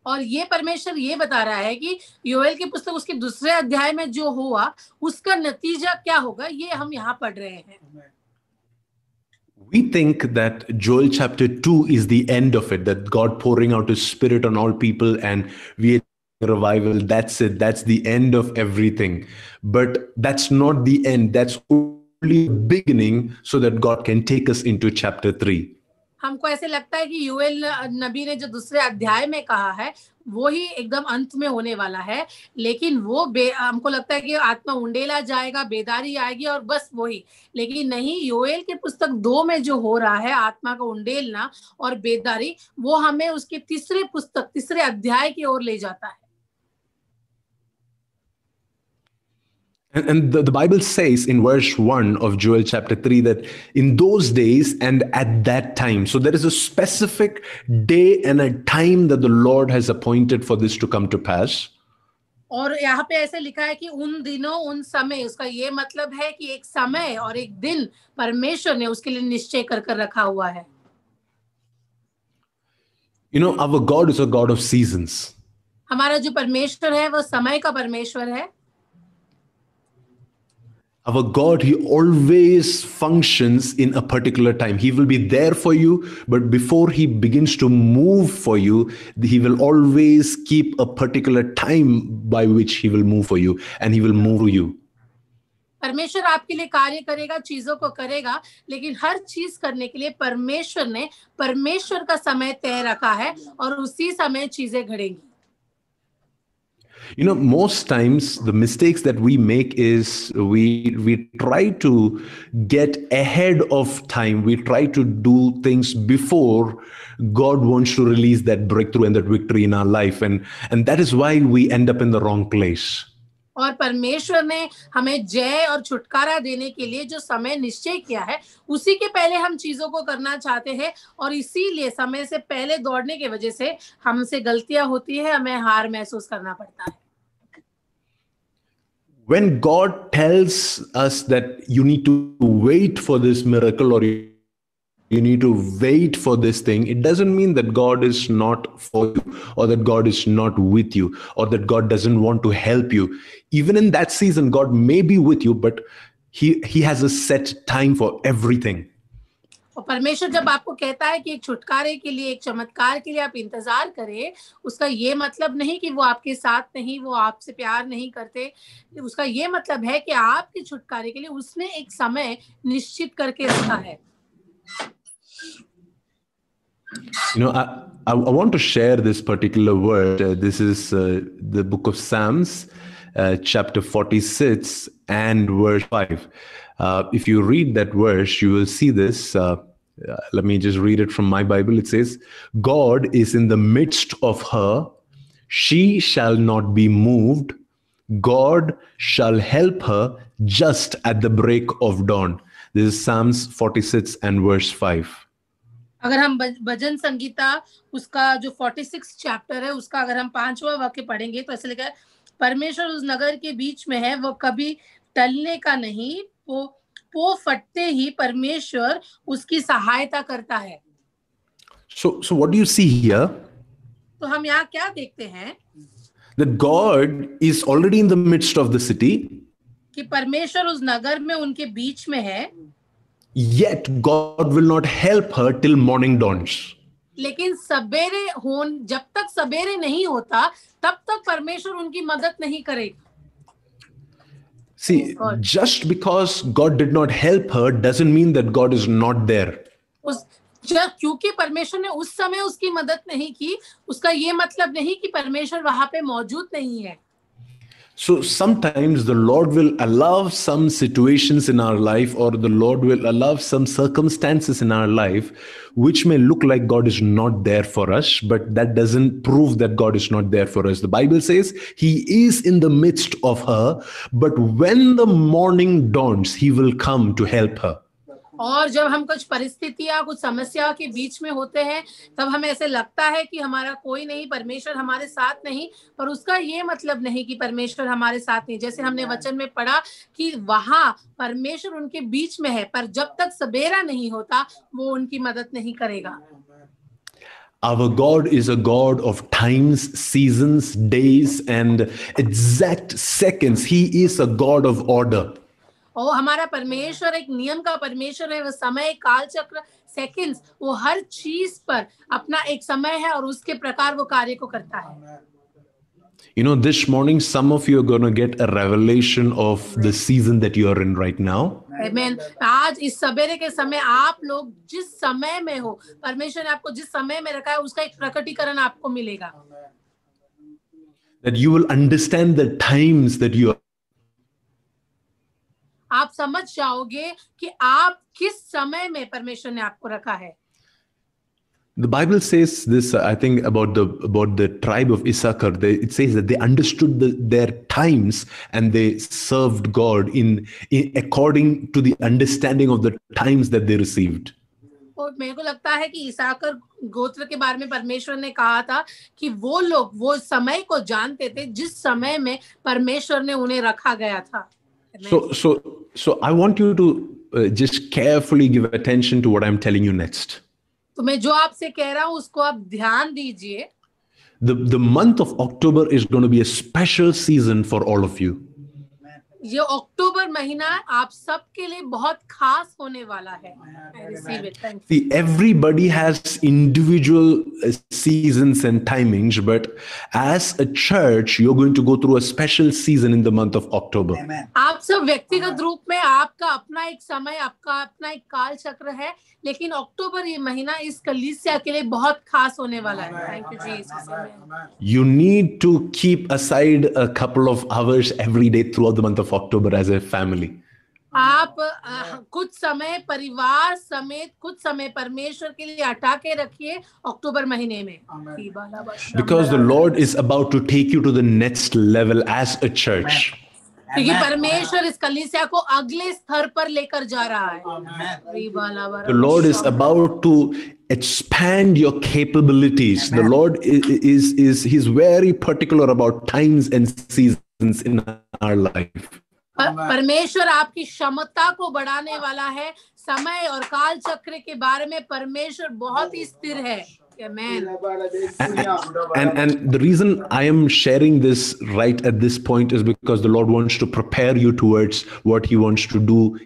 Speaker 4: और ये परमेश्वर ये बता रहा है कि योएल की पुस्तक उसके दूसरे अध्याय में जो हुआ उसका नतीजा क्या होगा ये हम यहाँ पढ़ रहे हैं।
Speaker 3: We think that Joel chapter 2 is the end of it, that God pouring out his spirit on all people and we revival. That's it. That's the end of everything. But that's not the end. That's only beginning so that God can take us into chapter 3.
Speaker 4: हमको ऐसे लगता है कि यूएल नबी ने जो दूसरे अध्याय में कहा है वो ही एकदम अंत में होने वाला है। लेकिन वो बे, हमको लगता है कि आत्मा उंडेला जाएगा, बेदारी आएगी और बस वही। लेकिन नहीं, योएल के पुस्तक दो में जो हो रहा है, आत्मा का उंडेलना और बेदारी, वो हमें उसके तीसरे पुस्तक, तीसरे अध्याय की ओर ले जाता है।
Speaker 3: And, and the, the Bible says in verse 1 of Joel chapter 3 that in those days and at that time, so there is a specific day and a time that the Lord has appointed for this to come to pass.
Speaker 4: और यहाँ पे ऐसे लिखा है कि उन दिनों उन समय उसका ये मतलब है कि एक समय और एक दिन परमेश्वर ने उसके लिए निश्चय कर कर रखा हुआ है
Speaker 3: You know, our God is a God of seasons.
Speaker 4: हमारा जो परमेश्वर है वो समय का परमेश्वर है
Speaker 3: Our God, He always functions in a particular time. He will be there for you, but before He begins to move for you, He will always keep a particular time by which He will move for you and He will move you.
Speaker 4: परमेश्वर आपके लिए कार्य करेगा चीजों को करेगा लेकिन हर चीज करने के लिए परमेश्वर ने परमेश्वर का समय तय रखा है और उसी समय चीजें घड़ेंगी
Speaker 3: You know, most times the mistakes that we make is we we try to get ahead of time. We try to do things before God wants to release that breakthrough and that victory in our life, and and that is why we end up in the wrong place.
Speaker 4: और परमेश्वर ने हमें जय और छुटकारा देने के लिए जो समय निश्चय किया है, उसी के पहले हम चीज़ों को करना चाहते हैं और इसीलिए समय से पहले दौड़ने की वजह से हमसे गलतियाँ होती है, हमें हार महसूस करना पड़ता है।
Speaker 3: When God tells us that you need to wait for this miracle or you need to wait for this thing, it doesn't mean that God is not for you or that God is not with you or that God doesn't want to help you. Even in that season, God may be with you, but He, he has a set time for everything.
Speaker 4: और परमेश्वर जब आपको कहता है कि एक छुटकारे के लिए एक चमत्कार के लिए आप इंतजार करें उसका ये मतलब नहीं कि वो आपके साथ नहीं वो आपसे प्यार नहीं करते उसका ये मतलब है कि आपके छुटकारे के लिए उसने एक समय निश्चित करके रखा है
Speaker 3: You know, I, I, want to share this particular word. Uh, this is uh, the book of Psalms, uh, chapter 46 and verse 5. Uh, if you read that verse, you will see this. Uh, uh, let me just read it from my Bible. It says, God is in the midst of her, she shall not be moved. God shall help her just at the break of dawn. This is Psalms 46 and verse 5.
Speaker 4: अगर हम भजन संगीता उसका जो 46 चैप्टर है उसका अगर हम पांचवा वाक्य पढ़ेंगे तो ऐसे लिखा है परमेश्वर उस नगर के बीच में है वो कभी टलने का नहीं वो पो फटते ही परमेश्वर उसकी सहायता करता है
Speaker 3: So, so what do you see here?
Speaker 4: तो हम यहाँ क्या देखते हैं
Speaker 3: That God is already in the midst of the city,
Speaker 4: कि परमेश्वर उस नगर में उनके बीच में है
Speaker 3: yet God will not help her till morning dawns.
Speaker 4: लेकिन सवेरे हो जब तक सवेरे नहीं होता तब तक परमेश्वर उनकी मदद नहीं करेगा
Speaker 3: See,
Speaker 4: God.
Speaker 3: just because God did not help her doesn't mean that God is not there.
Speaker 4: उस जब क्योंकि परमेश्वर ने उस समय उसकी मदद नहीं की उसका ये मतलब नहीं कि परमेश्वर वहाँ पे मौजूद नहीं है
Speaker 3: So sometimes the Lord will allow some situations in our life, or the Lord will allow some circumstances in our life which may look like God is not there for us, but that doesn't prove that God is not there for us. The Bible says He is in the midst of her, but when the morning dawns, He will come to help her.
Speaker 4: और जब हम कुछ परिस्थितियाँ कुछ समस्या के बीच में होते हैं तब हमें ऐसे लगता है कि हमारा कोई नहीं परमेश्वर हमारे साथ नहीं पर उसका ये मतलब नहीं कि परमेश्वर हमारे साथ नहीं जैसे हमने वचन में पढ़ा कि वहाँ परमेश्वर उनके बीच में है पर जब तक सवेरा नहीं होता वो उनकी मदद नहीं करेगा
Speaker 3: Our God is a God of times, seasons, days, and exact seconds. He is a God of order.
Speaker 4: और हमारा परमेश्वर एक नियम का परमेश्वर है वो समय काल चक्र सेकंड्स वो हर चीज़ पर अपना एक समय है और उसके प्रकार वो कार्य को करता है
Speaker 3: You know, this morning, some of you are going to get a revelation of the season that you are in right now.
Speaker 4: Amen. आज इस सवेरे के समय आप लोग जिस समय में हो परमेश्वर ने आपको जिस समय में रखा है उसका एक प्रकटीकरण आपको मिलेगा
Speaker 3: That you will understand the times that you are.
Speaker 4: आप समझ जाओगे कि आप किस समय में परमेश्वर ने आपको रखा है
Speaker 3: The Bible says this, I think, about the about the tribe of Issachar. They, it says that they understood the, their times and they served God in, in according to the understanding of the times that they received.
Speaker 4: और मेरे को लगता है कि ईसाकर गोत्र के बारे में परमेश्वर ने कहा था कि वो लोग वो समय को जानते थे जिस समय में परमेश्वर ने उन्हें रखा गया था
Speaker 3: So, so, so I want you to uh, just carefully give attention to what I'm telling you next.
Speaker 4: तो मैं जो आपसे कह रहा हूँ उसको आप ध्यान दीजिए
Speaker 3: The, the month of October is going to be a special season for all of you.
Speaker 4: ये अक्टूबर महीना आप सबके लिए बहुत खास होने वाला है।
Speaker 3: See everybody has individual seasons and timings but as a church you are going to go through a special season in the month of October
Speaker 4: आप सब व्यक्तिगत रूप में आपका अपना एक समय आपका अपना एक काल चक्र है लेकिन अक्टूबर ये महीना इस कलीसिया के लिए बहुत खास होने वाला है। Thank you ji
Speaker 3: you need to keep aside a couple of hours everyday throughout the month of October as a family.
Speaker 4: आप कुछ समय परिवार समेत कुछ समय परमेश्वर के लिए अटा के रखिए अक्टूबर महीने में।
Speaker 3: Because the Lord is about to take you to the next level as a church
Speaker 4: क्योंकि परमेश्वर इस कलीसिया को अगले स्तर पर लेकर जा रहा है।
Speaker 3: The Lord is about to expand your capabilities. Amen. the lord is, is is he's very particular about times and seasons. in our life.
Speaker 4: पर- परमेश्वर आपकी क्षमता को बढ़ाने वाला है समय और काल चक्र के बारे में परमेश्वर बहुत ही स्थिर है Amen.
Speaker 3: And, and the reason I am sharing this right at this point is because the Lord wants to prepare you towards what He wants to do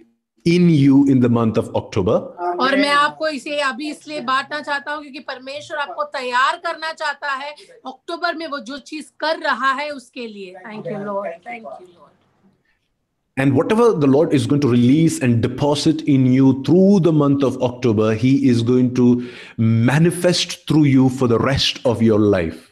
Speaker 3: in you in the month of October.
Speaker 4: और मैं आपको इसे अभी इसलिए बांटना चाहता हूँ क्योंकि परमेश्वर आपको तैयार करना चाहता है अक्टूबर में वो जो चीज कर रहा है उसके लिए thank you Lord thank you Lord
Speaker 3: And whatever the Lord is going to release and deposit in you through the month of October, He is going to manifest through you for the rest of your life.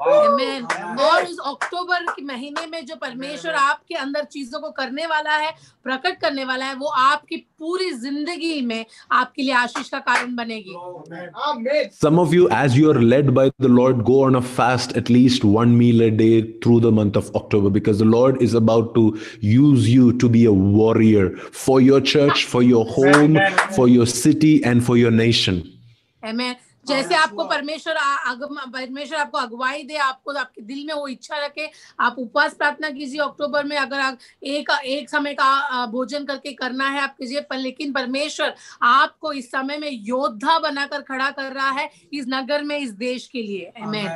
Speaker 4: और इस अक्टूबर के महीने में जो परमेश्वर आपके अंदर चीज़ों को करने वाला है प्रकट करने वाला है वो आपकी पूरी ज़िंदगी में आपके लिए आशीष का कारण बनेगी।
Speaker 3: Some of you as you led by the Lord go on a fast at one meal a day through the month of October because the Lord is about to use you to be a warrior for your church for your home for your city and for your nation
Speaker 4: जैसे आपको परमेश्वर परमेश्वर आपको अगुवाई दे आपको आपके दिल में वो इच्छा रखे आप उपवास प्रार्थना कीजिए अक्टूबर में अगर एक एक समय का भोजन करके करना है आप कीजिए पर लेकिन परमेश्वर आपको इस समय में योद्धा बनाकर खड़ा कर रहा है इस नगर में इस देश के लिए। Amen.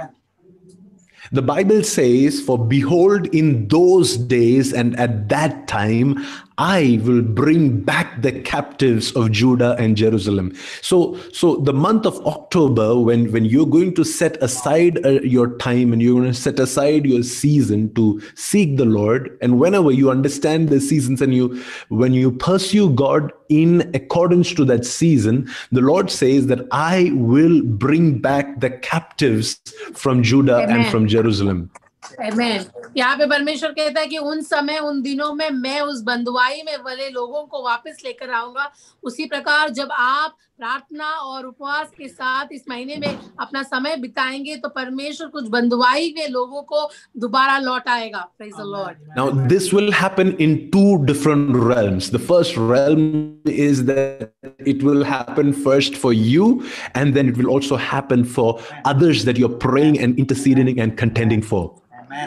Speaker 3: The Bible says, For behold, in those days and at that time, I will bring back the captives of Judah and Jerusalem. So, so the month of October, when, when you're going to set aside uh, your time and you're going to set aside your season to seek the Lord, and whenever you understand the seasons and you when you pursue God in accordance to that season, the Lord says that I will bring back the captives from Judah and from Jerusalem.
Speaker 4: Amen. यहाँ पे परमेश्वर कहता है कि उन समय उन दिनों में मैं उस बंधुआई में वाले लोगों को वापस लेकर आऊँगा उसी प्रकार जब आप प्रार्थना और उपवास के साथ इस महीने में अपना समय बिताएँगे तो परमेश्वर कुछ बंधुआई में लोगों को दोबारा लौट आएगा Praise the Lord.
Speaker 3: Now, this will happen in two different realms. The first realm is that it will happen first for you, and then it will also happen for others that you're praying and interceding and contending for.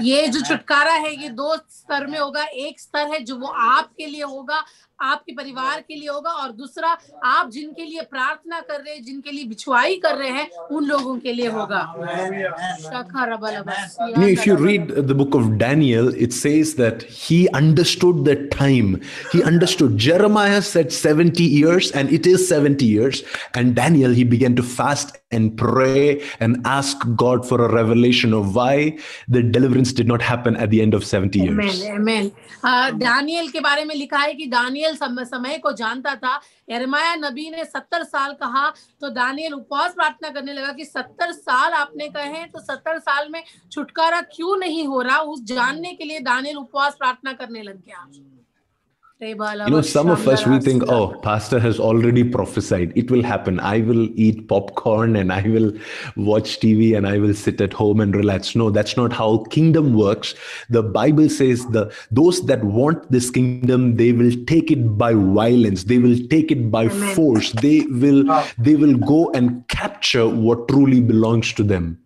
Speaker 4: ये जो छुटकारा है ये दो स्तर में होगा। एक स्तर है जो वो आपके लिए होगा आपके परिवार के हाँ। लिए होगा और दूसरा आप जिनके लिए प्रार्थना कर रहे हैं जिनके लिए बिछुआई कर रहे हैं उन लोगों के लिए होगा
Speaker 3: if you read the book of Daniel it says understood the time he understood Jeremiah said 70 years and it is 70 years and Daniel he began to fast And pray and ask God for a revelation of why the deliverance did not happen at the end of 70 years.
Speaker 4: Amen. Amen. Uh, Daniel ke mein. Daniel समय, को जानता था। यरमाया नबी ने सत्तर साल कहा तो दानियल उपवास प्रार्थना करने लगा कि सत्तर साल आपने कहे तो सत्तर साल में छुटकारा क्यों नहीं हो रहा? उस जानने के लिए दानियल उपवास प्रार्थना करने लग गया।
Speaker 3: You know, some of us we think, oh, Pastor has already prophesied. It will happen. I will eat popcorn and I will watch TV and I will sit at home and relax. No, that's not how kingdom works. The Bible says the those that want this kingdom, they will take it by violence. They will take it by force. They will they will go and capture what truly belongs to them.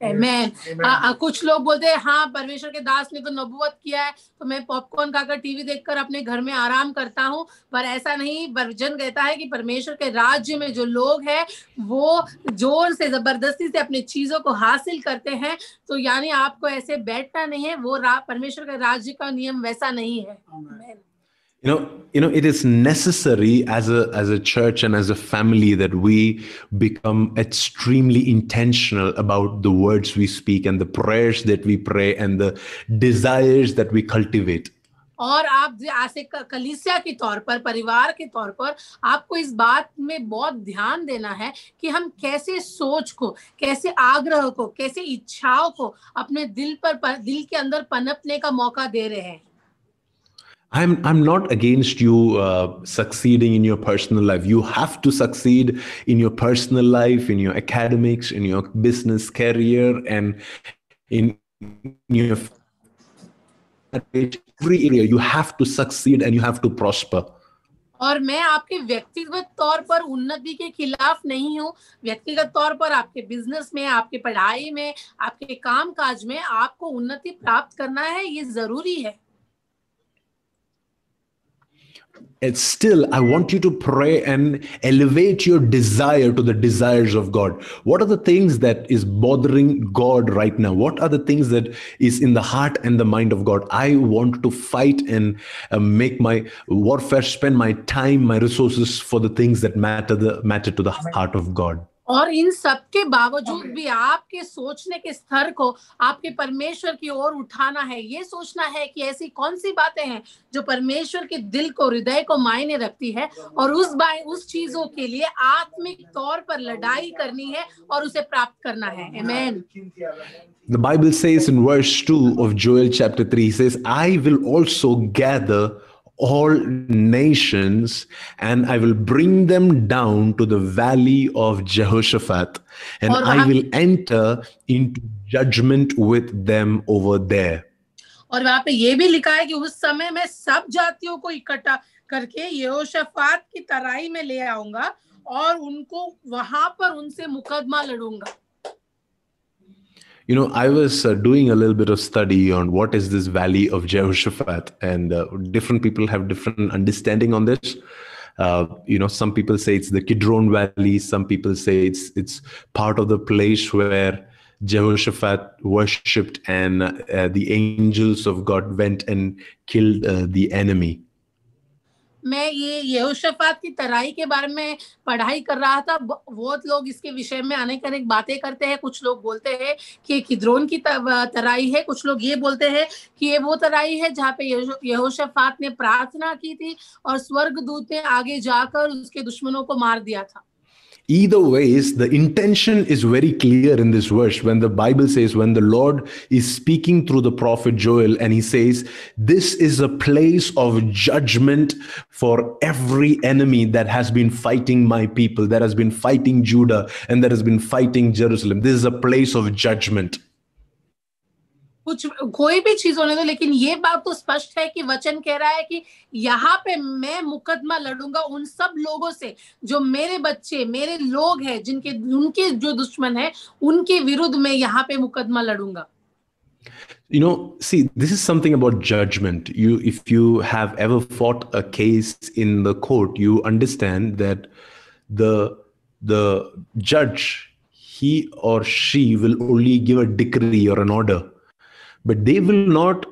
Speaker 4: Amen. Amen. आ, आ, कुछ लोग बोलते हैं हाँ परमेश्वर के दास ने तो नबूवत किया है तो मैं पॉपकॉर्न खाकर टीवी देखकर अपने घर में आराम करता हूँ पर ऐसा नहीं वचन कहता है कि परमेश्वर के राज्य में जो लोग हैं वो ज़ोर से ज़बरदस्ती से अपनी चीज़ों को हासिल करते हैं तो यानी आपको ऐसे बैठना नहीं है वो परमेश्वर के राज्य का नियम वैसा नहीं है Amen.
Speaker 3: you know you know it is necessary as a as a church and as a family that we become extremely intentional about the words we speak and the prayers that we pray and the desires that we cultivate
Speaker 4: और आप ऐसे क- कलीसिया के तौर पर परिवार के तौर पर आपको इस बात में बहुत ध्यान देना है कि हम कैसे सोच को कैसे आग्रह को कैसे इच्छाओं को अपने दिल पर, पर दिल के अंदर पनपने का मौका दे रहे हैं
Speaker 3: i'm i'm not against you uh, succeeding in your personal life you have to succeed in your personal life in your academics in your business career and in your every area you have to succeed and you have to prosper
Speaker 4: और मैं आपके व्यक्तिगत तौर पर उन्नति के खिलाफ नहीं हूँ व्यक्तिगत तौर पर आपके बिजनेस में आपके पढ़ाई में आपके काम काज में आपको उन्नति प्राप्त करना है ये जरूरी है
Speaker 3: it's still i want you to pray and elevate your desire to the desires of god. What are the things that is bothering god right now? What are the things that is in the heart and the mind of god? I want to fight and uh, make my warfare spend my time my resources for the things that matter the matter to the heart of god
Speaker 4: और इन सब के बावजूद भी आपके सोचने के स्तर को आपके परमेश्वर की ओर उठाना है ये सोचना है कि ऐसी कौन सी बातें हैं जो परमेश्वर के दिल को हृदय को मायने रखती है और उस बाय उस चीज़ों के लिए आत्मिक तौर पर लड़ाई करनी है और उसे प्राप्त करना है। आमेन
Speaker 3: The Bible says in verse 2 of Joel chapter 3, he says, I will also gather all nations and I will bring them down to the valley of Jehoshaphat and I will enter into judgment with them over there.
Speaker 4: और वहाँ पे ये भी लिखा है कि उस समय मैं सब जातियों को इकट्ठा करके यहोशाफात की तराई में ले आऊँगा और उनको वहाँ पर उनसे मुकदमा लड़ूँगा
Speaker 3: You know, I was uh, doing a little bit of study on what is this valley of Jehoshaphat, and uh, different people have different understanding on this. Uh, you know, some people say it's the Kidron Valley. Some people say it's it's part of the place where Jehoshaphat worshipped, and uh, the angels of God went and killed uh, the enemy.
Speaker 4: मैं ये यहोशफात की तराई के बारे में पढ़ाई कर रहा था। बहुत लोग इसके विषय में अनेक अनेक बातें करते हैं। कुछ लोग बोलते हैं कि किद्रोन की तराई है। कुछ लोग ये बोलते हैं कि ये वो तराई है जहाँ पे यहोशाफात ने प्रार्थना की थी और स्वर्ग दूत ने आगे जाकर उसके दुश्मनों को मार दिया था।
Speaker 3: Either ways, the intention is very clear in this verse when the Bible says, when the Lord is speaking through the prophet Joel, and he says, This is a place of judgment for every enemy that has been fighting my people, that has been fighting Judah, and that has been fighting Jerusalem. This is a place of judgment.
Speaker 4: कुछ कोई भी चीज़ होने दो लेकिन ये बात तो स्पष्ट है कि वचन कह रहा है कि यहाँ पे मैं मुकदमा लड़ूँगा उन सब लोगों से जो मेरे बच्चे मेरे लोग हैं जिनके उनके जो दुश्मन है उनके विरुद्ध मैं यहाँ पे मुकदमा लड़ूँगा
Speaker 3: You know, see, this is something about judgment. You, if you have ever fought a case in the court, you understand that the the judge, he or she will only give a decree or an order, but they will not.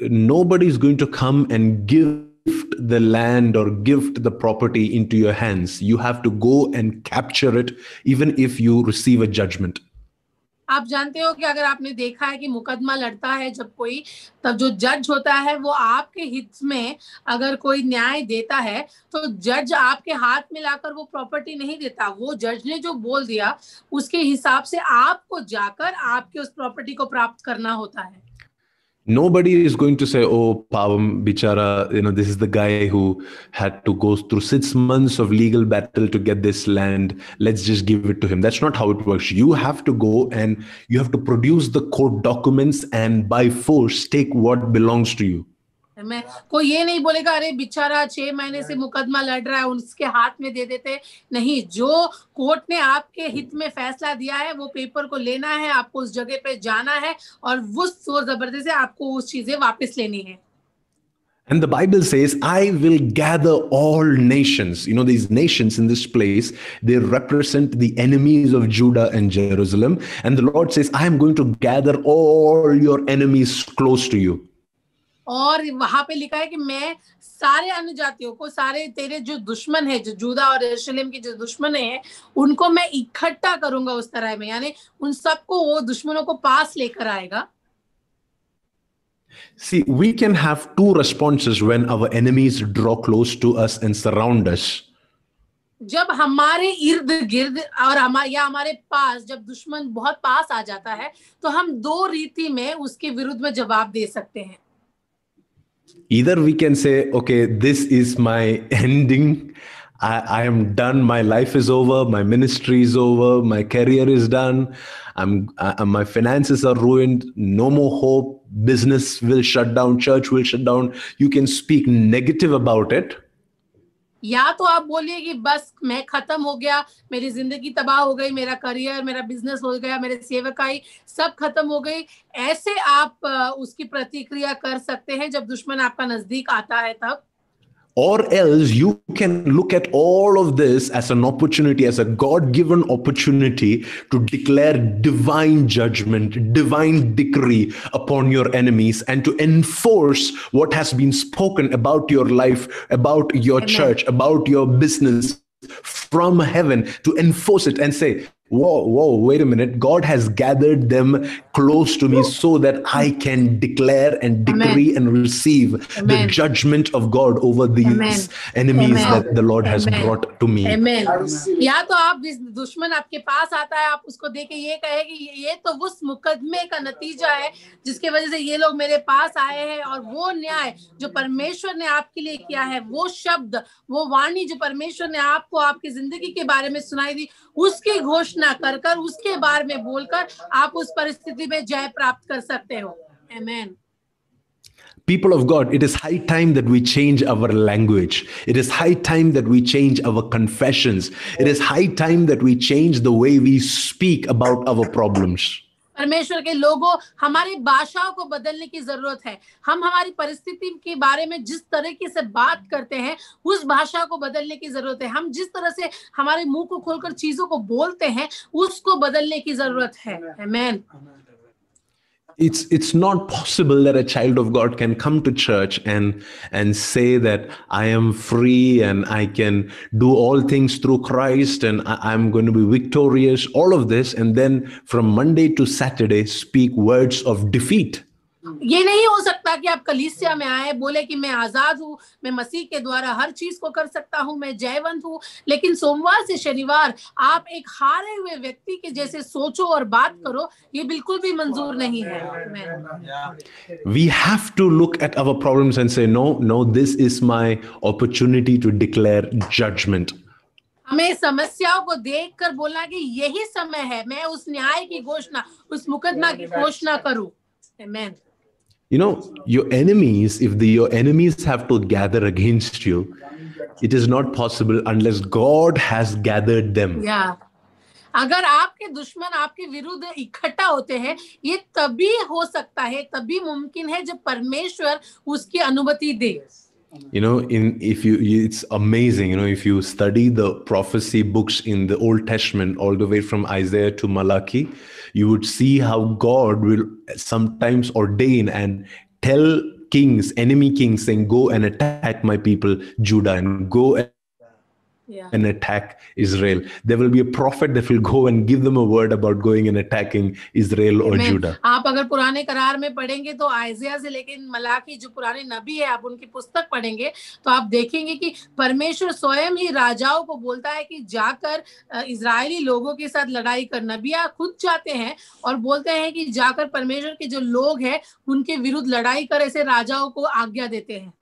Speaker 3: Nobody is going to come and gift the land or gift the property into your hands. You have to go and capture it, even if you receive a judgment.
Speaker 4: आप जानते हो कि अगर आपने देखा है कि मुकदमा लड़ता है जब कोई, तब जो जज होता है वो आपके हित में अगर कोई न्याय देता है तो जज आपके हाथ में लाकर वो प्रॉपर्टी नहीं देता। वो जज ने जो बोल दिया, उसके हिसाब से आपको जाकर आपके उस प्रॉपर्टी को प्राप्त करना होता है।
Speaker 3: Nobody is going to say oh pavam bichara you know this is the guy who had to go through six months of legal battle to get this land. Let's just give it to him. That's not how it works. You have to go and you have to produce the court documents and by force take what belongs to you
Speaker 4: मैं कोई ये नहीं बोलेगा अरे बेचारा छह महीने से मुकदमा लड़ रहा है उसके हाथ में दे देते नहीं जो कोर्ट ने आपके हित में फैसला दिया है वो पेपर को लेना है आपको उस जगह पे जाना है और वो ज़ोर ज़बरदस्ती से आपको उस चीज़ें वापस लेनी है
Speaker 3: And the Bible says, I will gather all nations. You know, these nations in this place, they represent the enemies of Judah and Jerusalem. And the Lord says, I am going to gather all your enemies close to you.
Speaker 4: और वहाँ पे लिखा है कि मैं सारे अन्य जातियों को सारे तेरे जो दुश्मन है जो जूदा और यरूशलेम के जो दुश्मन है उनको मैं इकट्ठा करूँगा उस तरह में। यानी उन सबको वो दुश्मनों को पास लेकर आएगा।
Speaker 3: See, we can have two responses when our enemies draw close to us and surround us.
Speaker 4: जब हमारे इर्द गिर्द और हमारे या हमारे पास जब दुश्मन बहुत पास आ जाता है तो हम दो रीति में उसके विरुद्ध में जवाब दे सकते हैं।
Speaker 3: Either we can say, okay, this is my [LAUGHS] ending. I, I am done. My life is over. My ministry is over. My career is done. I'm, uh, my finances are ruined. No more hope. Business will shut down. Church will shut down. You can speak negative about it.
Speaker 4: या तो आप बोलिए कि बस मैं खत्म हो गया, मेरी ज़िंदगी तबाह हो गई, मेरा करियर, मेरा बिज़नेस हो गया, मेरे सेवकाई सब खत्म हो गई। ऐसे आप उसकी प्रतिक्रिया कर सकते हैं जब दुश्मन आपका नज़दीक आता है तब।
Speaker 3: Or else you can look at all of this as an opportunity, as a God given opportunity to declare divine judgment, divine decree upon your enemies, and to enforce what has been spoken about your life, about your
Speaker 4: Amen.
Speaker 3: church, about your business, from heaven to enforce it and say, Whoa, whoa, wait a minute. God has gathered them close to me so that I can declare and decree Amen. and receive
Speaker 4: Amen.
Speaker 3: the judgment of God over these
Speaker 4: Amen.
Speaker 3: enemies
Speaker 4: Amen.
Speaker 3: that the Lord has
Speaker 4: Amen.
Speaker 3: brought to me.
Speaker 4: Amen. या तो आप जिस दुश्मन आपके पास आता है आप उसको देख के ये कहे कि ये- ये तो उस मुकदमे का नतीजा है जिसके वजह से ये लोग मेरे पास आए हैं और वो न्याय जो परमेश्वर ने आपके लिए किया है वो शब्द वो वाणी जो परमेश्वर ने आपको आपकी ज़िंदगी के बारे में सुनाई दी उसकी घोषणा कर कर उसके बारे में बोलकर आप उस परिस्थिति में जय प्राप्त कर सकते हो amen
Speaker 3: People of God, it is high time that we change our language. It is high time that we change our confessions. It is high time that we change the way we speak about our problems.
Speaker 4: परमेश्वर के लोगों हमारी भाषाओं को बदलने की ज़रूरत है। हम हमारी परिस्थिति के बारे में जिस तरीके से बात करते हैं उस भाषा को बदलने की ज़रूरत है। हम जिस तरह से हमारे मुँह को खोलकर चीज़ों को बोलते हैं उसको बदलने की ज़रूरत है। Amen.
Speaker 3: It's it's not possible that a child of God can come to church and and say that I am free and I can do all things through Christ and I, I'm going to be victorious, all of this, and then from Monday to Saturday speak words of defeat.
Speaker 4: ये नहीं हो सकता कि आप कलीसिया में आए बोले कि मैं आज़ाद हूँ मैं मसीह के द्वारा हर चीज़ को कर सकता हूँ मैं जयवंत हूँ। लेकिन सोमवार से शनिवार आप एक हारे हुए व्यक्ति के जैसे सोचो और बात करो ये बिल्कुल भी मंजूर नहीं है।
Speaker 3: Have to look at our problems and say, no, no, this is my opportunity to declare
Speaker 4: हमें समस्याओं को देखकर बोलना कि यही समय है मैं उस न्याय की घोषणा उस मुकदमा की घोषणा करूँ। Amen.
Speaker 3: You know, your enemies, if the, your enemies have to gather against you, it is not possible unless God has gathered them.
Speaker 4: या अगर आपके दुश्मन आपके विरुद्ध इकट्ठा होते हैं ये तभी हो सकता है तभी मुमकिन है जब परमेश्वर उसकी अनुमति दे
Speaker 3: You know, in if you, it's amazing. You know, if you study the prophecy books in the Old Testament, all the way from Isaiah to Malachi, you would see how God will sometimes ordain and tell kings, enemy kings, saying, "Go and attack my people, Judah, and go
Speaker 4: या
Speaker 3: and attack Israel. There will be a prophet that will go and give them a word about going and attacking Israel or
Speaker 4: Amen.
Speaker 3: Judah.
Speaker 4: आप अगर पुराने करार में पढ़ेंगे तो आयजिया से लेकिन मलाकी जो पुराने नबी है आप उनकी पुस्तक पढ़ेंगे तो आप देखेंगे कि परमेश्वर स्वयं ही राजाओं को बोलता है कि जाकर इजरायली लोगों के साथ लड़ाई कर नबिया खुद जाते हैं और बोलते हैं कि जाकर परमेश्वर के जो लोग हैं उनके विरुद्ध लड़ाई कर ऐसे राजाओं को आज्ञा देते हैं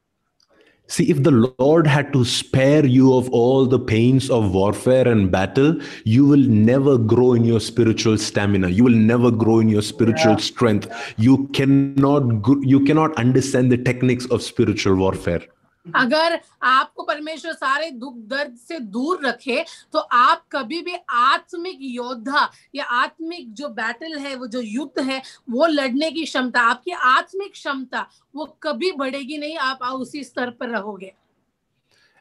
Speaker 3: See, if the Lord had to spare you of all the pains of warfare and battle, you will never grow in your spiritual stamina. You will never grow in your spiritual strength. You cannot you cannot understand the techniques of spiritual warfare.
Speaker 4: अगर आपको परमेश्वर सारे दुख दर्द से दूर रखे तो आप कभी भी आत्मिक योद्धा या आत्मिक जो बैटल है, वो जो युद्ध है, वो लड़ने की क्षमता, आपकी आत्मिक क्षमता, वो कभी बढ़ेगी नहीं, आप उसी स्तर पर रहोगे।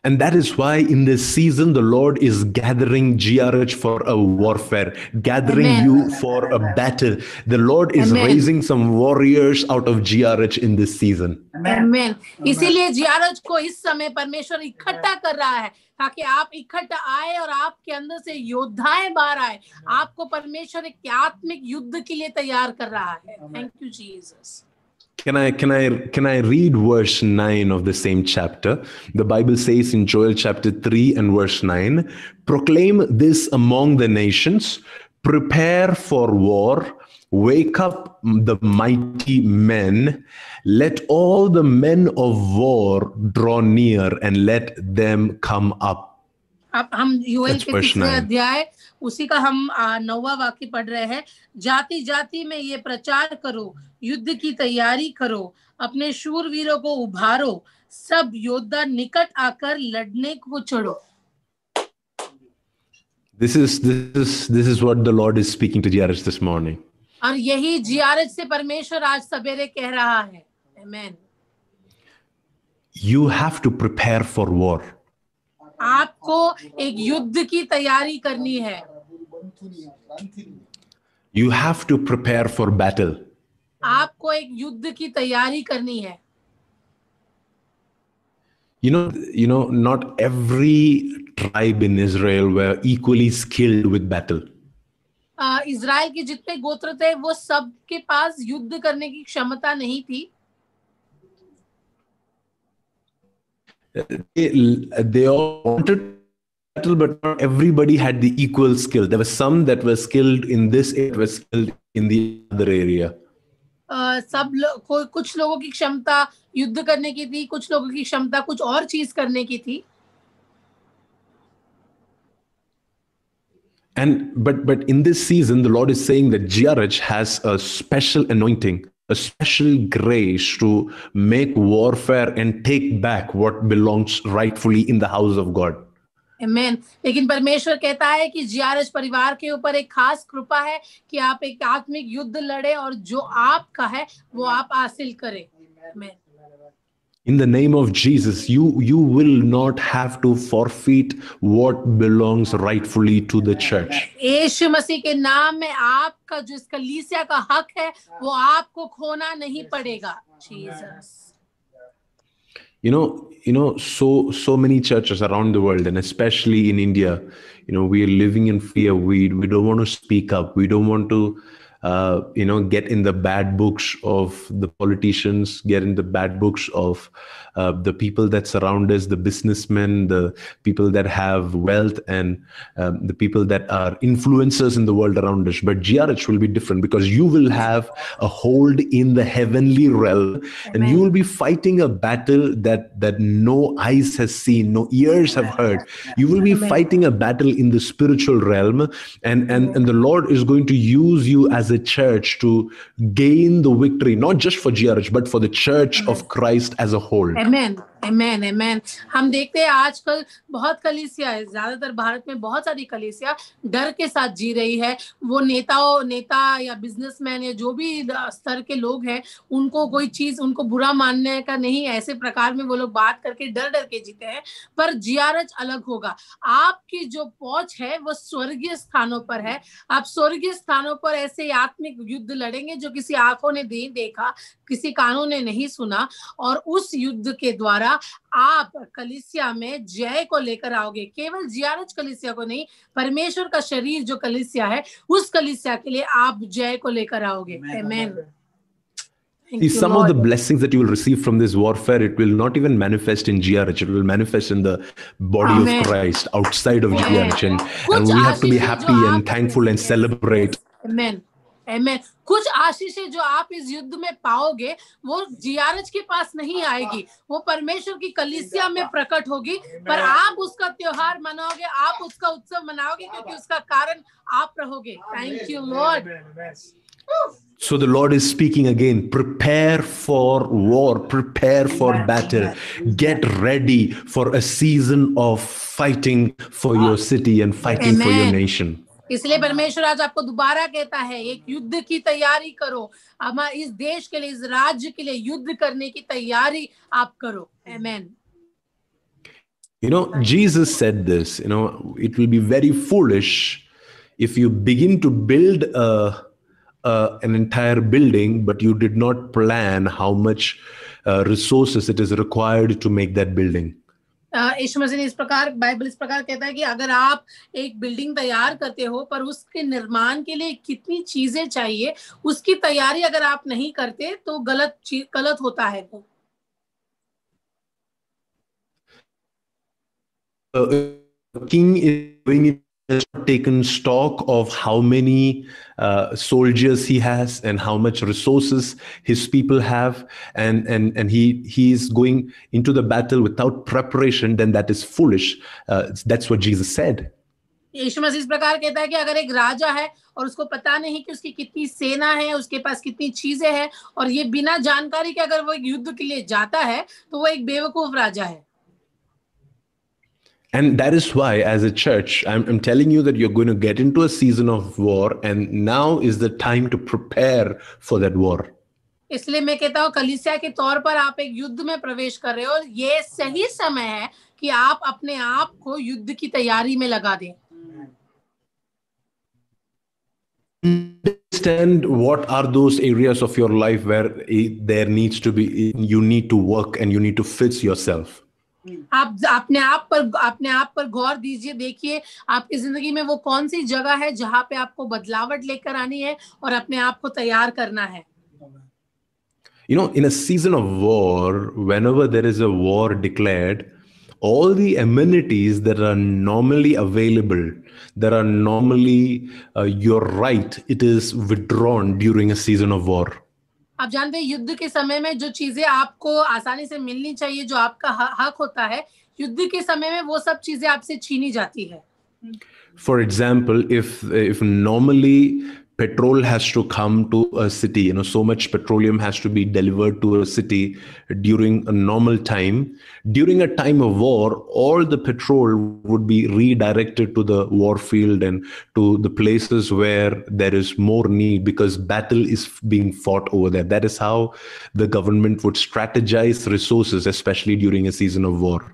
Speaker 3: And that is why in this season, the Lord is gathering GRH for a warfare, gathering
Speaker 4: Amen.
Speaker 3: you for a battle. The Lord is
Speaker 4: Amen.
Speaker 3: raising some warriors out of GRH in this season.
Speaker 4: Amen. इसीलिए जियारज को इस समय परमेश्वर इकट्ठा कर रहा है ताकि आप इकट्ठा आए और आपके अंदर से योद्धाएं बाहर आए आपको परमेश्वर एक आत्मिक युद्ध के लिए तैयार कर रहा है thank you Jesus
Speaker 3: Can I can I can I read verse 9 of the same chapter? The Bible says in Joel chapter 3 and verse 9, proclaim this among the nations, prepare for war, wake up the mighty men, let all the men of war draw near and let them come up.
Speaker 4: अब हम यूएल
Speaker 3: That's
Speaker 4: के
Speaker 3: verse
Speaker 4: तीसरे
Speaker 3: nine.
Speaker 4: अध्याय उसी का हम आ, नौवा वाक्य पढ़ रहे हैं जाति जाति में ये प्रचार करो युद्ध की तैयारी करो अपने शूरवीरों को उभारो सब योद्धा निकट आकर लड़ने को चढ़ो।
Speaker 3: This is this is this is what the Lord is speaking to G R S this morning
Speaker 4: और यही जी आर जीआरएस से परमेश्वर आज सवेरे कह रहा है। Amen
Speaker 3: you have to prepare for war
Speaker 4: आपको एक युद्ध की तैयारी करनी है।
Speaker 3: You have to prepare for battle
Speaker 4: आपको एक युद्ध की तैयारी करनी है
Speaker 3: you know you know not every tribe in Israel were equally skilled with battle.
Speaker 4: अ, इज़राइल के जितने गोत्र थे वो सबके पास युद्ध करने की क्षमता नहीं थी
Speaker 3: They, they all wanted battle, but not everybody had the equal skill. There were some that were skilled in this, it was skilled in the other area.
Speaker 4: अ, सब लोग को, कुछ लोगों की क्षमता युद्ध करने की थी कुछ लोगों की क्षमता कुछ और चीज़ करने की थी
Speaker 3: And but but in this season, the Lord is saying that GRH has a special anointing, a special grace to make warfare and take back what belongs rightfully in the house of God.
Speaker 4: Amen. लेकिन परमेश्वर कहता है कि जियारज परिवार के ऊपर एक खास कृपा है कि आप एक आत्मिक युद्ध लड़े और जो आपका है वो आप हासिल करें Amen.
Speaker 3: In the name of Jesus, you you will not have to forfeit what belongs rightfully to the church.
Speaker 4: यीशु मसीह के नाम में आपका जो इस कलीसिया का हक है वो आपको खोना नहीं पड़ेगा Jesus
Speaker 3: you know you know so so many churches around the world and especially in india you know we are living in fear we we don't want to speak up. We don't want to uh, you know get in the bad books of the politicians get in the bad books of uh, the people that surround us the businessmen the people that have wealth and um, the people that are influencers in the world around us. But grh will be different because you will have a hold in the heavenly realm and you will be fighting a battle that that no eyes has seen no ears have heard. you will be
Speaker 4: Amen.
Speaker 3: fighting a battle in the spiritual realm and and and the lord is going to use you as a church to gain the victory not just for grh but for the church of christ as a whole.
Speaker 4: Amen. Amen. Amen. हम देखते हैं आजकल बहुत कलीसिया है। ज़्यादातर भारत में बहुत सारी कलीसिया डर के साथ जी रही है। वो नेताओं, नेता या बिजनेसमैन या जो भी स्तर के लोग हैं, उनको कोई चीज़, उनको बुरा मानने का नहीं ऐसे प्रकार में वो लोग बात करके डर डर के जीते हैं। पर जियारज अलग होगा। आपकी जो पहुँच है, वो स्वर्गीय स्थानों पर है। आप स्वर्गीय स्थानों पर ऐसे आत्मिक युद्ध लड़ेंगे जो किसी आँखों ने नहीं देखा, किसी कानों ने नहीं सुना और उस युद्ध के द्वारा आप कलिसिया में जय को लेकर आओगे केवल जियारज कलिसिया को नहीं परमेश्वर का शरीर जो कलिसिया है उस कलिसिया के लिए आप जय को लेकर आओगे Amen.
Speaker 3: See, some of the blessings that you will receive from this warfare, it will not even manifest in GRH. It will manifest in the body
Speaker 4: Amen.
Speaker 3: of Christ, outside of
Speaker 4: Amen.
Speaker 3: GRH. And, and we have to be happy and thankful and celebrate
Speaker 4: Amen. Amen. कुछ आशीषें जो आप इस युद्ध में पाओगे वो जियारज के पास नहीं आएगी वो परमेश्वर की कलिसिया में प्रकट होगी पर आप उसका त्योहार मनाओगे आप उसका उत्सव मनाओगे क्योंकि उसका कारण आप रहोगे thank you Lord
Speaker 3: So the Lord is speaking again. Prepare for war, prepare for battle. Get ready for a season of fighting for your city and fighting Amen. for your nation.
Speaker 4: इसलिए परमेश्वर आज आपको दोबारा कहता है एक युद्ध की तैयारी करो हमारे इस देश के लिए इस राज्य के लिए युद्ध करने की तैयारी आप करो Amen.
Speaker 3: You know, Jesus said this, you know, it will be very foolish if you begin to build a, a, an entire building, but you did not plan how much uh, resources it is required to make that building.
Speaker 4: अ, मसीह ने इस प्रकार, बाइबल इस प्रकार कहता है कि अगर आप एक बिल्डिंग तैयार करते हो, पर उसके निर्माण के लिए कितनी चीज़ें चाहिए, उसकी तैयारी अगर आप नहीं करते तो गलत गलत होता है वो।
Speaker 3: In has taken stock of how many uh, soldiers he has and how much resources his people have and and and he he is going into the battle without preparation then that is foolish uh, that's what jesus said
Speaker 4: यीशु मसीह इस प्रकार कहता है कि अगर एक राजा है और उसको पता नहीं कि उसकी कितनी सेना है उसके पास कितनी चीज़ें हैं और ये बिना जानकारी के अगर वो एक युद्ध के लिए जाता है तो वो एक बेवकूफ़ राजा है
Speaker 3: and that is why as a church I'm, I'm telling you that you're going to get into a season of war and now is the time to prepare for that war
Speaker 4: इसलिए मैं कहता हूँ कलिसिया के तौर पर आप एक युद्ध में प्रवेश कर रहे हो और ये सही समय है कि आप अपने आप को युद्ध की तैयारी में लगा दें
Speaker 3: understand what are those areas of your life where eh, there needs to be you need to work and you need to fix yourself हम्म।
Speaker 4: आप अपने आप पर अपने आप पर गौर दीजिए देखिए आपकी ज़िंदगी में वो कौन सी जगह है जहाँ पे आपको बदलाव लेकर आनी है और अपने आप को तैयार करना है?
Speaker 3: You know in a season of war whenever there is a war declared all the amenities that are normally available there are normally your right it is withdrawn during a season of war
Speaker 4: आप जानते हैं, युद्ध के समय में जो चीज़ें आपको आसानी से मिलनी चाहिए, जो आपका हक होता है, युद्ध के समय में वो सब चीज़ें आपसे छीनी जाती है।
Speaker 3: For example if if normally petrol has to come to a city, you know, so much petroleum has to be delivered to a city during a normal time. During a time of war, all the petrol would be redirected to the war field and to the places where there is more need because battle is being fought over there. That is how the government would strategize resources, especially during a season of war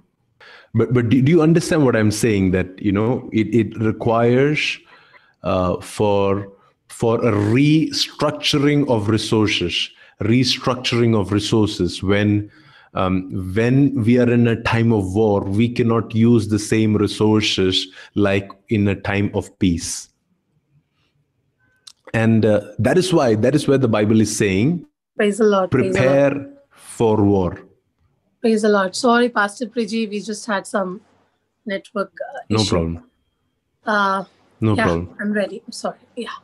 Speaker 3: but but do, do you understand what i'm saying that you know it, it requires uh, for for a restructuring of resources restructuring of resources when um, when we are in a time of war we cannot use the same resources like in a time of peace and uh, that is why that is where the bible is saying
Speaker 4: Praise the Lord. Praise the Lord.
Speaker 3: prepare for war
Speaker 4: Praise the Lord. Sorry, Pastor Priji, we just had some network uh,
Speaker 3: no
Speaker 4: issue.
Speaker 3: problem
Speaker 4: Uh,
Speaker 3: no
Speaker 4: yeah,
Speaker 3: problem
Speaker 4: I'm ready. I'm sorry. Yeah.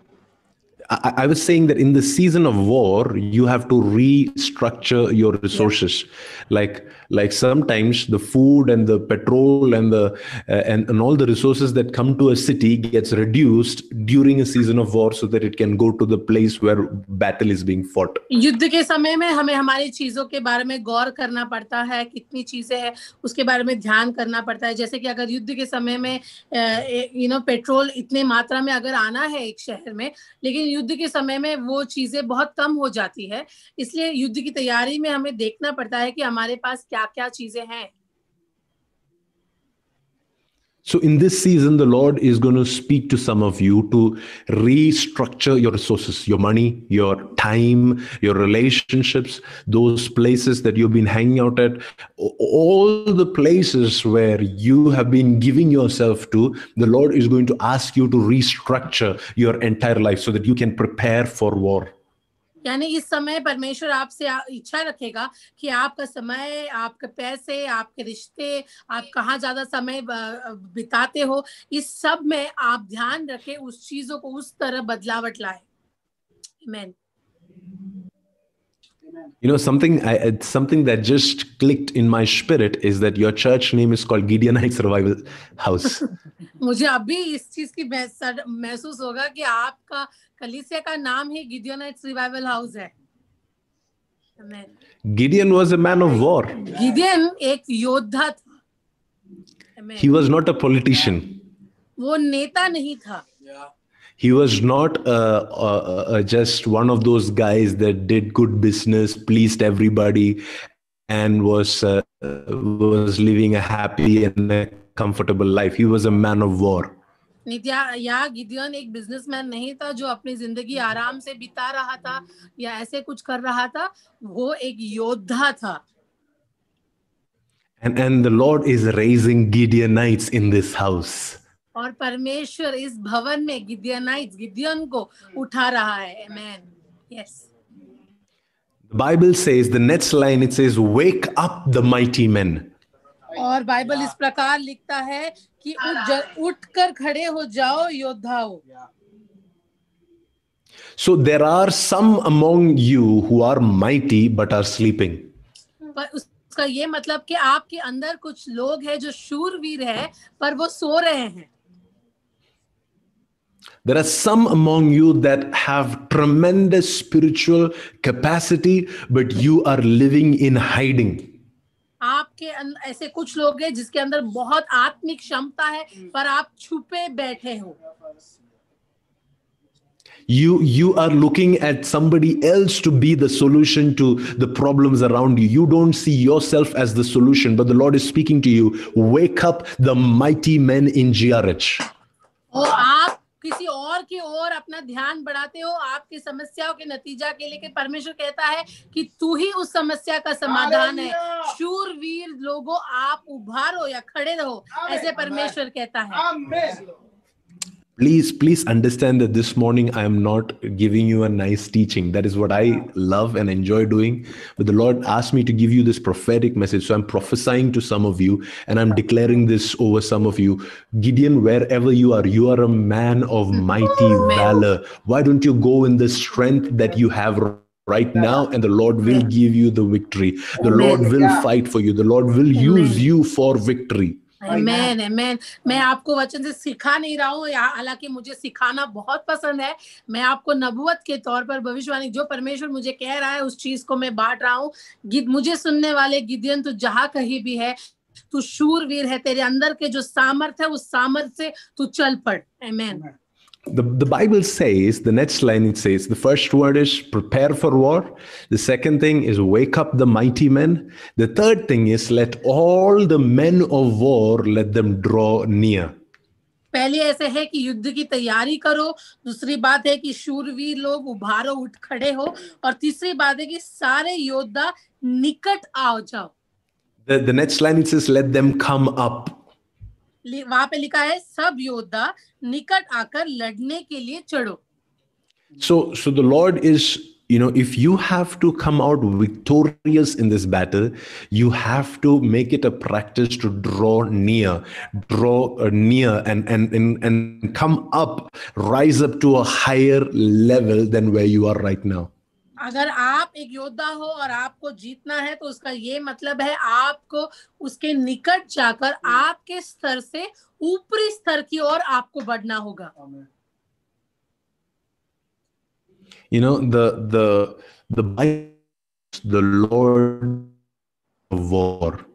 Speaker 3: I, I was saying that in the season of war, you have to restructure your resources. Like like sometimes the food and the petrol and the uh, and, and all the resources that come to a city gets reduced during a season of war so that it can go to the place where battle is being fought.
Speaker 4: युद्ध के समय में हमें हमारी चीज़ों के बारे में गौर करना पड़ता है कितनी चीज़ें हैं उसके बारे में ध्यान करना पड़ता है जैसे कि अगर युद्ध के समय में यू नो पेट्रोल इतने मात्रा में अगर आना है एक शहर में लेकिन युद्ध के समय में वो चीज़ें बहुत कम हो जाती है इसलिए युद्ध की तैयारी में हमें देखना पड़ता है कि हमारे पास क्या क्या चीजें हैं
Speaker 3: So in this season, the Lord is going to speak to some of you to restructure your resources, your money, your time, your relationships, those places that you've been hanging out at, all the places where you have been giving yourself to, the Lord is going to ask you to restructure your entire life so that you can prepare for war.
Speaker 4: यानी इस समय परमेश्वर आपसे इच्छा रखेगा कि आपका समय, आपके पैसे, आपके रिश्ते, आप कहाँ ज़्यादा समय बिताते हो, इस सब में आप ध्यान रखें, उस चीज़ों को उस तरह बदलावट लाए Amen.
Speaker 3: You know, something I, it's something that just clicked in my spirit is that your church name is called Gideonite Revival House. [LAUGHS]
Speaker 4: मुझे अभी इस चीज की महस- महसूस होगा कि आपका कलीसिया का नाम ही गिडियोनाइट्स रिवाइवल हाउस है Amen.
Speaker 3: Gideon was a man of war.
Speaker 4: Gideon एक योद्धा था Amen.
Speaker 3: He was not a politician.
Speaker 4: वो नेता नहीं था
Speaker 3: He was not uh, uh, uh, just one of those guys that did good business, pleased everybody, and was uh, was living a happy and a comfortable life. He was a man of war.
Speaker 4: नित्या या गिदियन एक बिजनेसमैन नहीं था जो अपनी जिंदगी आराम से बिता रहा था या ऐसे कुछ कर रहा था वो एक योद्धा था
Speaker 3: And, and the Lord is raising Gideonites in this house.
Speaker 4: और परमेश्वर इस भवन में गिदियनाइट्स गिदियन को उठा रहा है। Amen yes
Speaker 3: The Bible says, the next line it says, Wake up the mighty men.
Speaker 4: और बाइबल इस प्रकार लिखता है कि उठकर खड़े हो जाओ योद्धाओ।
Speaker 3: So there are some among you who are mighty but are sleeping.
Speaker 4: पर उसका ये मतलब कि आपके अंदर कुछ लोग हैं जो शूरवीर है पर वो सो रहे हैं।
Speaker 3: There are some among you that have tremendous spiritual capacity, but you are living in hiding.
Speaker 4: आपके अन- ऐसे कुछ लोग हैं जिसके अंदर बहुत आत्मिक क्षमता है पर आप छुपे बैठे हो
Speaker 3: You, you are looking at somebody else to be the solution to the problems around you. You don't see yourself as the solution, but the Lord is speaking to you. Wake up the mighty men in GRH.
Speaker 4: और आपकी किसी और की ओर अपना ध्यान बढ़ाते हो आपकी समस्याओं के नतीजा के लिए परमेश्वर कहता है कि तू ही उस समस्या का समाधान है।
Speaker 1: शूर
Speaker 4: शूरवीर लोगों आप उभारो या खड़े रहो ऐसे परमेश्वर कहता है.
Speaker 3: Please, please understand that this morning I am not giving you a nice teaching. That is what I love and enjoy doing. But the Lord asked me to give you this prophetic message. So I'm prophesying to some of you and I'm declaring this over some of you. Gideon, wherever you are, you are a man of mighty valor. Why don't you go in the strength that you have right now and the Lord will give you the victory. The Lord will fight for you. The Lord will use you for victory.
Speaker 4: Amen, amen. मैं आपको वचन से सिखा नहीं रहा हूँ हालाँकि मुझे सिखाना बहुत पसंद है। मैं आपको नबुवत के तौर पर भविष्यवाणी जो परमेश्वर मुझे कह रहा है उस चीज़ को मैं बांट रहा हूँ। मुझे सुनने वाले गिद्यन तो जहाँ कहीं भी है तू शूरवीर है तेरे अंदर के जो सामर्थ है उस सामर्थ से तू चल पड़। Amen.
Speaker 3: The, the Bible says, the next line it says, the first word is prepare for war. The second thing is wake up the mighty men. The third thing is let all the men of war, let them draw near.
Speaker 4: पहले ऐसे है कि युद्ध की तैयारी करो दूसरी बात है कि शूरवीर लोग उभारो उठ खड़े हो और तीसरी बात है कि सारे योद्धा निकट आओ जाओ
Speaker 3: The, the next line it says, let them come up.
Speaker 4: वहाँ पे लिखा है, सब योद्धा निकट आकर लड़ने के लिए चढ़ो।
Speaker 3: So so the Lord is you know if you have to come out victorious in this battle you have to make it a practice to draw near draw near and and and come up rise up to a higher level than where you are right now
Speaker 4: अगर आप एक योद्धा हो और आपको जीतना है तो उसका ये मतलब है आपको उसके निकट जाकर आपके स्तर से ऊपरी स्तर की ओर आपको बढ़ना होगा।
Speaker 3: You know, the the the Bible, the Lord of war.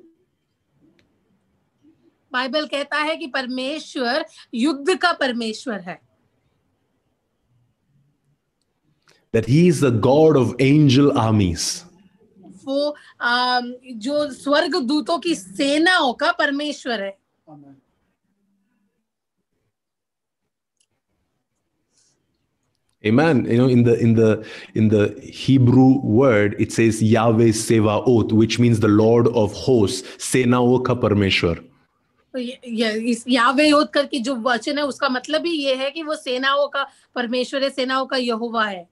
Speaker 4: Bible कहता है कि परमेश्वर युद्ध का परमेश्वर है।
Speaker 3: That He is the God of angel armies.
Speaker 4: वो जो स्वर्ग दूतों की सेनाओं का परमेश्वर है
Speaker 3: Amen. You know, in the in the in the Hebrew word, it says Yahweh Sevaot, which means the Lord of hosts, Senao ka Parmeshwar.
Speaker 4: तो ये, ये इस यावे करके जो वचन है उसका मतलब ही ये है कि वो सेनाओं का परमेश्वर है सेनाओं का यहोवा है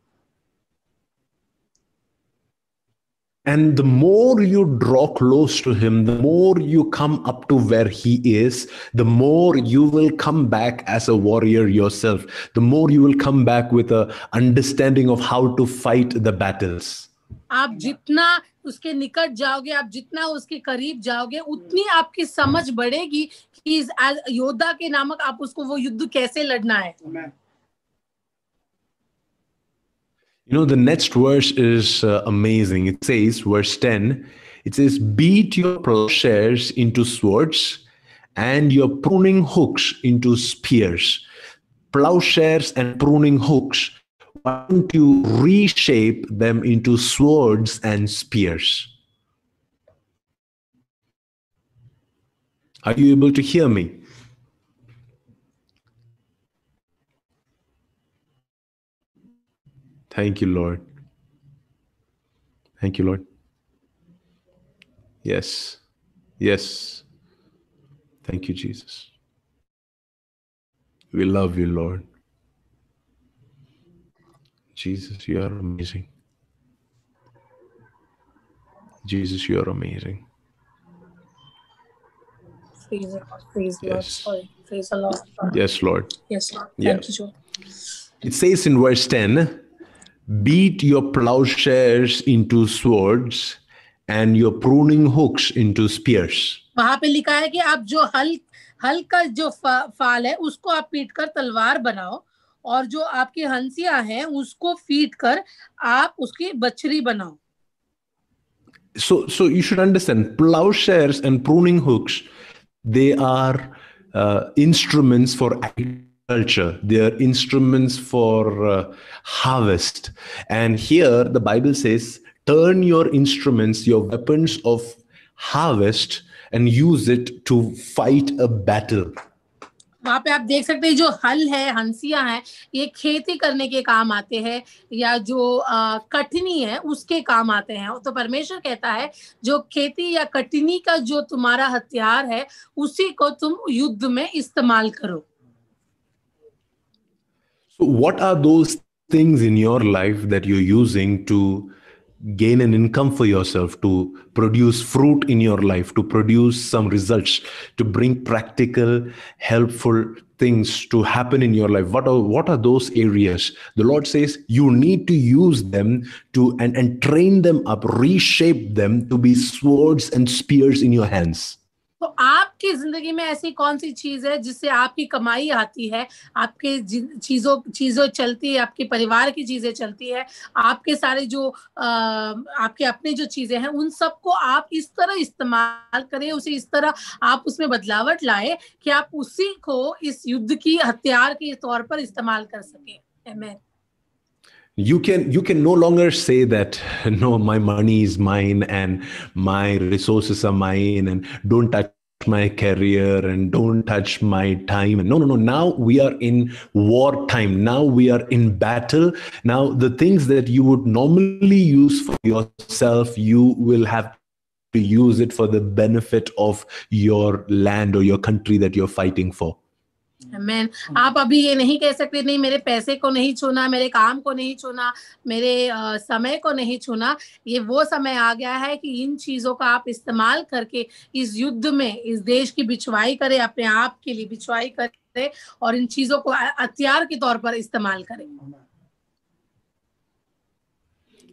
Speaker 3: And the more you draw close to him, the more you come up to where he is, the more you will come back as a warrior yourself. The more you will come back with a understanding of how to fight the battles.
Speaker 4: आप जितना उसके निकट जाओगे आप जितना उसके करीब जाओगे उतनी आपकी समझ बढ़ेगी कि इस as योद्धा के नामक आप उसको वो युद्ध कैसे लड़ना है
Speaker 3: You know, the next verse is uh, amazing. It says, verse 10, it says, Beat your plowshares into swords and your pruning hooks into spears. Plowshares and pruning hooks, why don't you reshape them into swords and spears? Are you able to hear me? Thank you, Lord. Thank you, Lord. Yes. Yes. Thank you, Jesus. We love you, Lord. Jesus, you are amazing. Jesus, you are amazing.
Speaker 4: Praise the Lord, praise Lord,
Speaker 3: Yes.
Speaker 4: sorry, praise the Lord.
Speaker 3: Yes, Lord.
Speaker 4: Yes, Lord.
Speaker 3: Yeah.
Speaker 4: Thank you, Joe.
Speaker 3: It says in verse 10 beat your plowshares into swords and your pruning hooks into spears.
Speaker 4: वहां पे लिखा है कि आप जो हल हल का जो फा, फाल है उसको आप पीट कर तलवार बनाओ और जो आपकी हंसियां हैं उसको फीट कर आप उसकी बछरी बनाओ
Speaker 3: So, so you should understand plowshares and pruning hooks, they are uh, instruments for agriculture. They are instruments for uh, harvest. And here the Bible says, turn your instruments, your weapons of harvest, and use it to fight a battle.
Speaker 4: वहाँ पे आप देख सकते हैं जो हल है हंसिया है ये खेती करने के काम आते हैं या जो अ, कटनी है उसके काम आते हैं तो परमेश्वर कहता है जो खेती या कटनी का जो तुम्हारा हथियार है उसी को तुम युद्ध में इस्तेमाल करो
Speaker 3: So, what are those things in your life that you're using to gain an income for yourself, to produce fruit in your life, to produce some results, to bring practical, helpful things to happen in your life? What are what are those areas? The Lord says you need to use them to and, and train them up, reshape them to be swords and spears in your hands.
Speaker 4: आपकी ज़िंदगी में ऐसी कौन सी चीज़ है जिससे आपकी कमाई आती है आपके चीज़ों चीज़ों चलती है आपके परिवार की चीज़ें चलती है आपके सारे जो अ, आपके अपने जो चीज़ें हैं उन सबको आप इस तरह इस्तेमाल करें उसे इस तरह आप उसमें बदलावट लाए कि आप उसी को इस युद्ध की हथियार के तौर पर इस्तेमाल कर सके।
Speaker 3: You can you can no longer say that no my money is mine and my resources are mine and don't touch my career and don't touch my time. And no no no. Now we are in war time. Now we are in battle. Now the things that you would normally use for yourself you will have to use it for the benefit of your land or your country that you're fighting for
Speaker 4: man आप अभी ये नहीं कह सकते नहीं मेरे पैसे को नहीं छूना मेरे काम को नहीं छूना मेरे अ, समय को नहीं छूना। ये वो समय आ गया है कि इन चीज़ों का आप इस्तेमाल करके इस युद्ध में इस देश की बिछवाई करें अपने आप के लिए बिछवाई करें और इन चीज़ों को हथियार के तौर पर इस्तेमाल करें।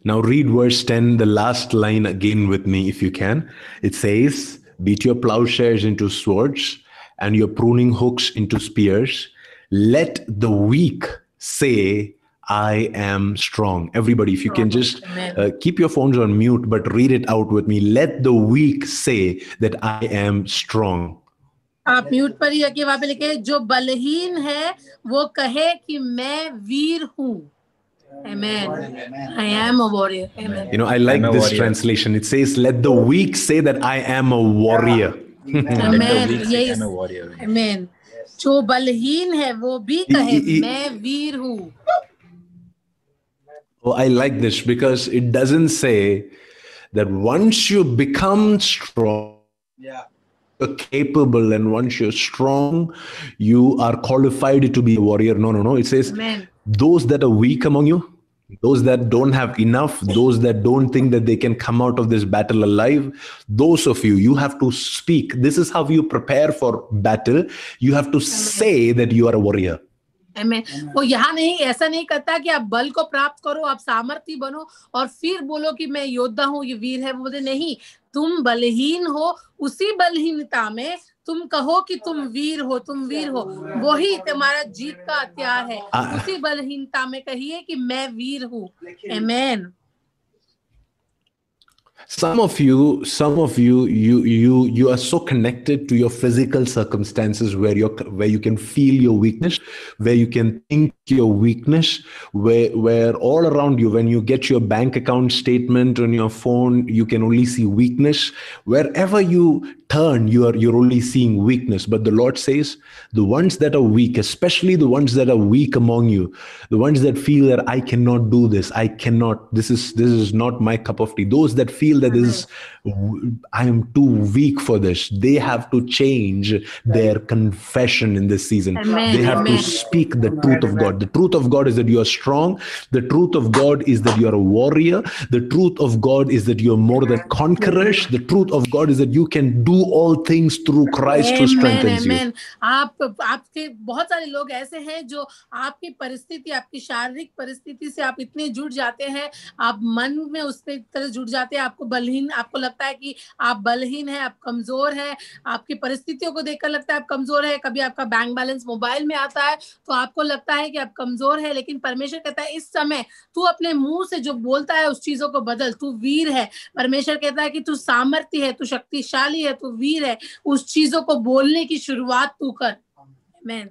Speaker 3: Now read verse 10, the last line again with me, if you can. It says, Beat your plowshares into swords and your pruning hooks into spears. Let the weak say, I am strong. Everybody, if you can just
Speaker 4: Amen.
Speaker 3: uh, keep your phones on mute, but read it out with me. Let the weak say that I am strong.
Speaker 4: आप म्यूट पर ही आके वहां पे लिखे जो बलहीन है वो कहे कि मैं वीर हूँ Amen. I am a warrior. Amen.
Speaker 3: You know, I like
Speaker 5: I'm a
Speaker 3: this
Speaker 5: warrior.
Speaker 3: translation. It says, Let the weak say that I am a warrior.
Speaker 5: Let the
Speaker 4: Amen.
Speaker 5: weak say,
Speaker 4: Yes.
Speaker 5: I'm a warrior.
Speaker 4: Amen. जो बलहीन है वो भी कहे
Speaker 3: I- I-
Speaker 4: मैं वीर हूँ
Speaker 3: Oh, I like this because it doesn't say that once you become strong,
Speaker 2: Yeah.
Speaker 3: you're capable, and once you're strong, you are qualified to be a warrior. No, no, no. It says
Speaker 4: Amen.
Speaker 3: those that are weak among you, those that don't have enough, those that don't think that they can come out of this battle alive, those of you, you have to speak. This is how you prepare for battle. You have to say that you are a warrior.
Speaker 4: Amen. वो यहाँ नहीं ऐसा नहीं करता कि आप बल को प्राप्त करो आप सामर्थ्य बनो और फिर बोलो कि मैं योद्धा हूँ ये वीर है वो बोलते नहीं तुम बलहीन हो उसी बलहीनता में तुम कहो कि तुम वीर हो तुम वीर हो वही तुम्हारा जीत का हथियार है उसी बलहीनता में कहिए कि मैं वीर हूँ Amen.
Speaker 3: some of you some of you you you you are so connected to your physical circumstances where you where you can feel your weakness where you can think your weakness where where all around you when you get your bank account statement on your phone you can only see weakness wherever you turn you are you're only seeing weakness. But the lord says the ones that are weak especially the ones that are weak among you the ones that feel that i cannot do this i cannot this is this is not my cup of tea. Those that feel that this is i am too weak for this they have to change their confession in this season.
Speaker 4: Amen,
Speaker 3: they have
Speaker 4: amen.
Speaker 3: to speak the truth of god. The truth of god is that you are strong. The truth of god is that you are a warrior. The truth of god is that you are more than conquerors. The truth of god is that you can do all things through christ who strengthens you
Speaker 4: amen. आप आपके बहुत सारे लोग ऐसे हैं जो आपकी परिस्थिति आपकी शारीरिक परिस्थिति से आप इतने जुड़ जाते हैं आप मन में उस तरह जुड़ जाते हैं आपको बलहीन आपको लगता है कि आप बलहीन है आप कमज़ोर है आपकी परिस्थितियों को देखकर लगता है आप कमज़ोर है कभी आपका बैंक बैलेंस मोबाइल में आता है तो आपको लगता है कि आप कमज़ोर है लेकिन परमेश्वर कहता है इस समय तू अपने मुँह से जो बोलता है उस चीज़ों को बदल तू वीर है परमेश्वर कहता है कि तू सामर्थ्य है तू शक्तिशाली है तू वीर है उस चीज़ों को बोलने की शुरुआत तू कर Amen.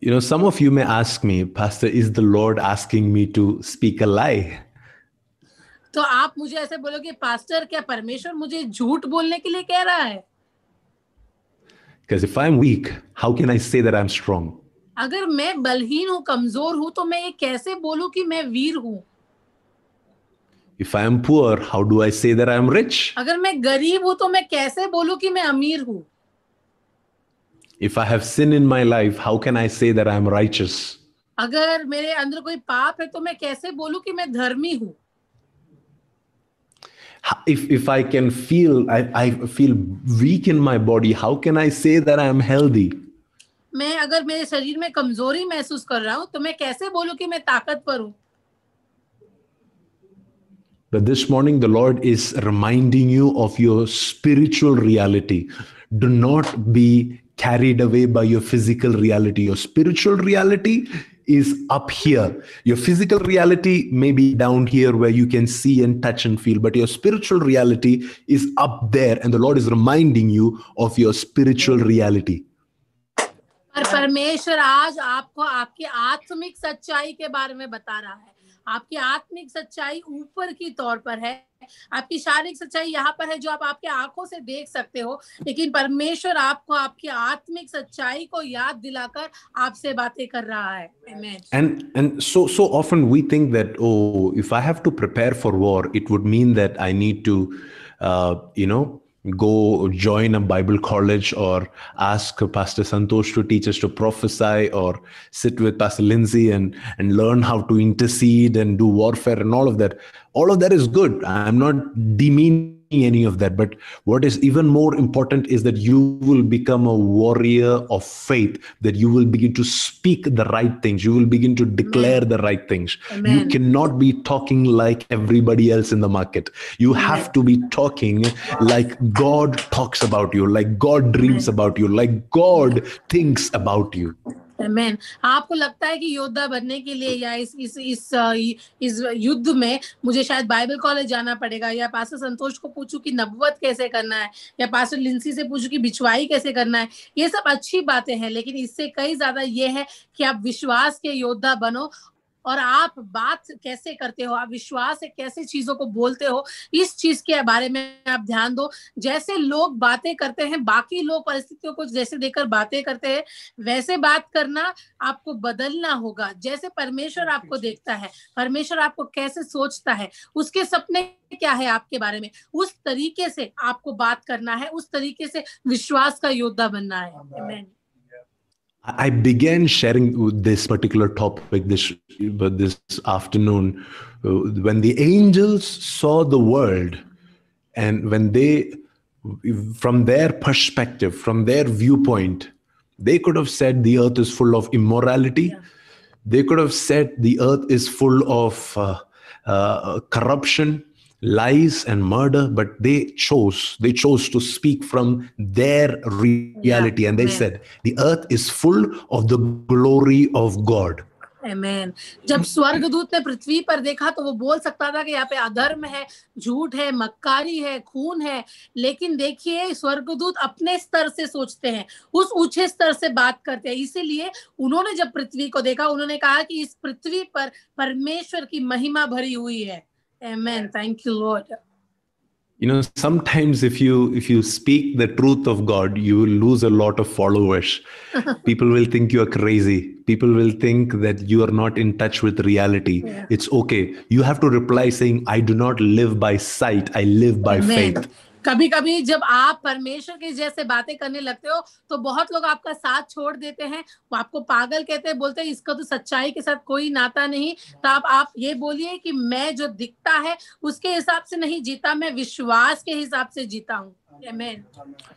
Speaker 3: you know some of you may ask me pastor is the lord asking me to speak a lie
Speaker 4: तो आप मुझे ऐसे बोलोगे पास्टर क्या परमेश्वर मुझे झूठ बोलने के लिए कह रहा है
Speaker 3: Because if I'm weak, how can I say that I'm strong?
Speaker 4: अगर मैं बलहीन हूँ कमज़ोर हूँ तो मैं ये कैसे बोलूँ कि मैं वीर हूँ
Speaker 3: if I am poor how do I say that I am rich
Speaker 4: अगर मैं गरीब हूँ तो मैं कैसे बोलूँ कि मैं अमीर हूँ?
Speaker 3: If I have sin in my life how can I say that I M righteous
Speaker 4: अगर मेरे अंदर कोई पाप है तो मैं कैसे बोलूँ कि मैं धर्मी हूँ?
Speaker 3: If if i can feel i i feel weak in my body how can i say that i am healthy?
Speaker 4: मैं अगर मेरे शरीर में कमज़ोरी महसूस कर रहा हूँ तो मैं कैसे बोलूँ कि मैं ताकत पर हूँ?
Speaker 3: But this morning, the Lord is reminding you of your spiritual reality. Do not be carried away by your physical reality. Your spiritual reality is up here. Your physical reality may be down here where you can see and touch and feel, but your spiritual reality is up there. And the Lord is reminding you of your spiritual reality.
Speaker 4: पर परमेश्वर आज आपको आपकी आत्मिक सच्चाई के बारे में बता रहा है आपकी आत्मिक सच्चाई ऊपर की तौर पर है। आपकी शारीरिक सच्चाई यहाँ पर है जो आप आपके आँखों से देख सकते हो। लेकिन परमेश्वर आपको आपकी आत्मिक सच्चाई को याद दिलाकर आपसे बातें कर रहा है।
Speaker 3: And so so often we think that oh, if I have to prepare for war, it would mean that I need to, uh, you know, go join a Bible college or ask Pastor Santosh to teach us to prophesy or sit with Pastor Lindsay and and learn how to intercede and do warfare and all of that. All of that is good. I'm not demeaning any of that. But what is even more important is that you will become a warrior of faith that you will begin to speak the right things. You will begin to declare the right things. You cannot be talking like everybody else in the market. You have to be talking like god talks about you like god dreams about you like god thinks about you
Speaker 4: Amen. आपको लगता है कि योद्धा बनने के लिए या इस इस इस इस युद्ध में मुझे शायद बाइबल कॉलेज जाना पड़ेगा या पास्टर संतोष को पूछूँ कि नबुवत कैसे करना है या पास्टर लिंसी से पूछूँ कि बिछवाई कैसे करना है, ये सब अच्छी बातें हैं, लेकिन इससे कई ज़्यादा ये है कि आप विश्वास के योद्धा बनो और आप बात कैसे करते हो? आप विश्वास से कैसे चीज़ों को बोलते हो? इस चीज़ के बारे में आप ध्यान दो। जैसे लोग बातें करते हैं बाकी लोग परिस्थितियों को जैसे देखकर बातें करते हैं वैसे बात करना आपको बदलना होगा। जैसे परमेश्वर आपको देखता है परमेश्वर आपको कैसे सोचता है उसके सपने क्या है आपके बारे में? उस तरीके से आपको बात करना है उस तरीके से विश्वास का योद्धा बनना है। Amen.
Speaker 3: I began sharing this particular topic this this afternoon uh, when the angels saw the world and when they from their perspective from their viewpoint they could have said the earth is full of immorality
Speaker 4: Yeah.
Speaker 3: they could have said the earth is full of uh, uh, corruption lies and murder but they chose they chose to speak from their reality yeah. and they
Speaker 4: Amen.
Speaker 3: said the earth is full of the glory of god
Speaker 4: Amen. जब स्वर्गदूत ने पृथ्वी पर देखा तो वो बोल सकता था कि यहाँ पे अधर्म है झूठ है मक्कारी है खून है लेकिन देखिए स्वर्गदूत अपने स्तर से सोचते हैं उस ऊँचे स्तर से बात करते हैं इसीलिए उन्होंने जब पृथ्वी को देखा उन्होंने कहा कि इस पृथ्वी पर परमेश्वर की महिमा भरी हुई है Amen. Thank you, Lord.
Speaker 3: you know sometimes if you if you speak the truth of god you will lose a lot of followers [LAUGHS] people will think you are crazy people will think that you are not in touch with reality
Speaker 4: Yeah.
Speaker 3: it's okay you have to reply saying i do not live by sight i live by
Speaker 4: Amen.
Speaker 3: faith
Speaker 4: कभी कभी जब आप परमेश्वर के जैसे बातें करने लगते हो तो बहुत लोग आपका साथ छोड़ देते हैं। वो आपको पागल कहते हैं, बोलते हैं, इसका तो सच्चाई के साथ कोई नाता नहीं। तो आप आप ये बोलिए कि मैं जो दिखता है, उसके हिसाब से नहीं जीता, मैं विश्वास के हिसाब से जीता हूँ। Amen.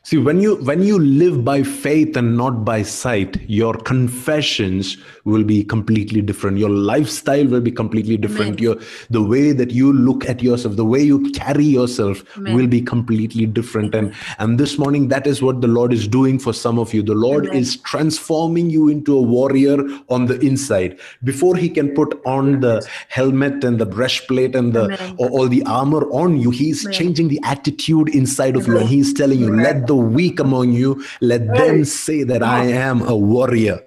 Speaker 3: See, when you when you live by faith and not by sight, your confessions will be completely different. Your lifestyle will be completely different.
Speaker 4: Amen.
Speaker 3: Your the way that you look at yourself, the way you carry yourself
Speaker 4: Amen.
Speaker 3: will be completely different. And and this morning, that is what the Lord is doing for some of you. The Lord
Speaker 4: Amen.
Speaker 3: is transforming you into a warrior on the inside. Before He can put on the helmet and the breastplate and the or, all the armor on you, He's changing the attitude inside of you, He's telling you, "Let the weak among you, let them say that I am a warrior."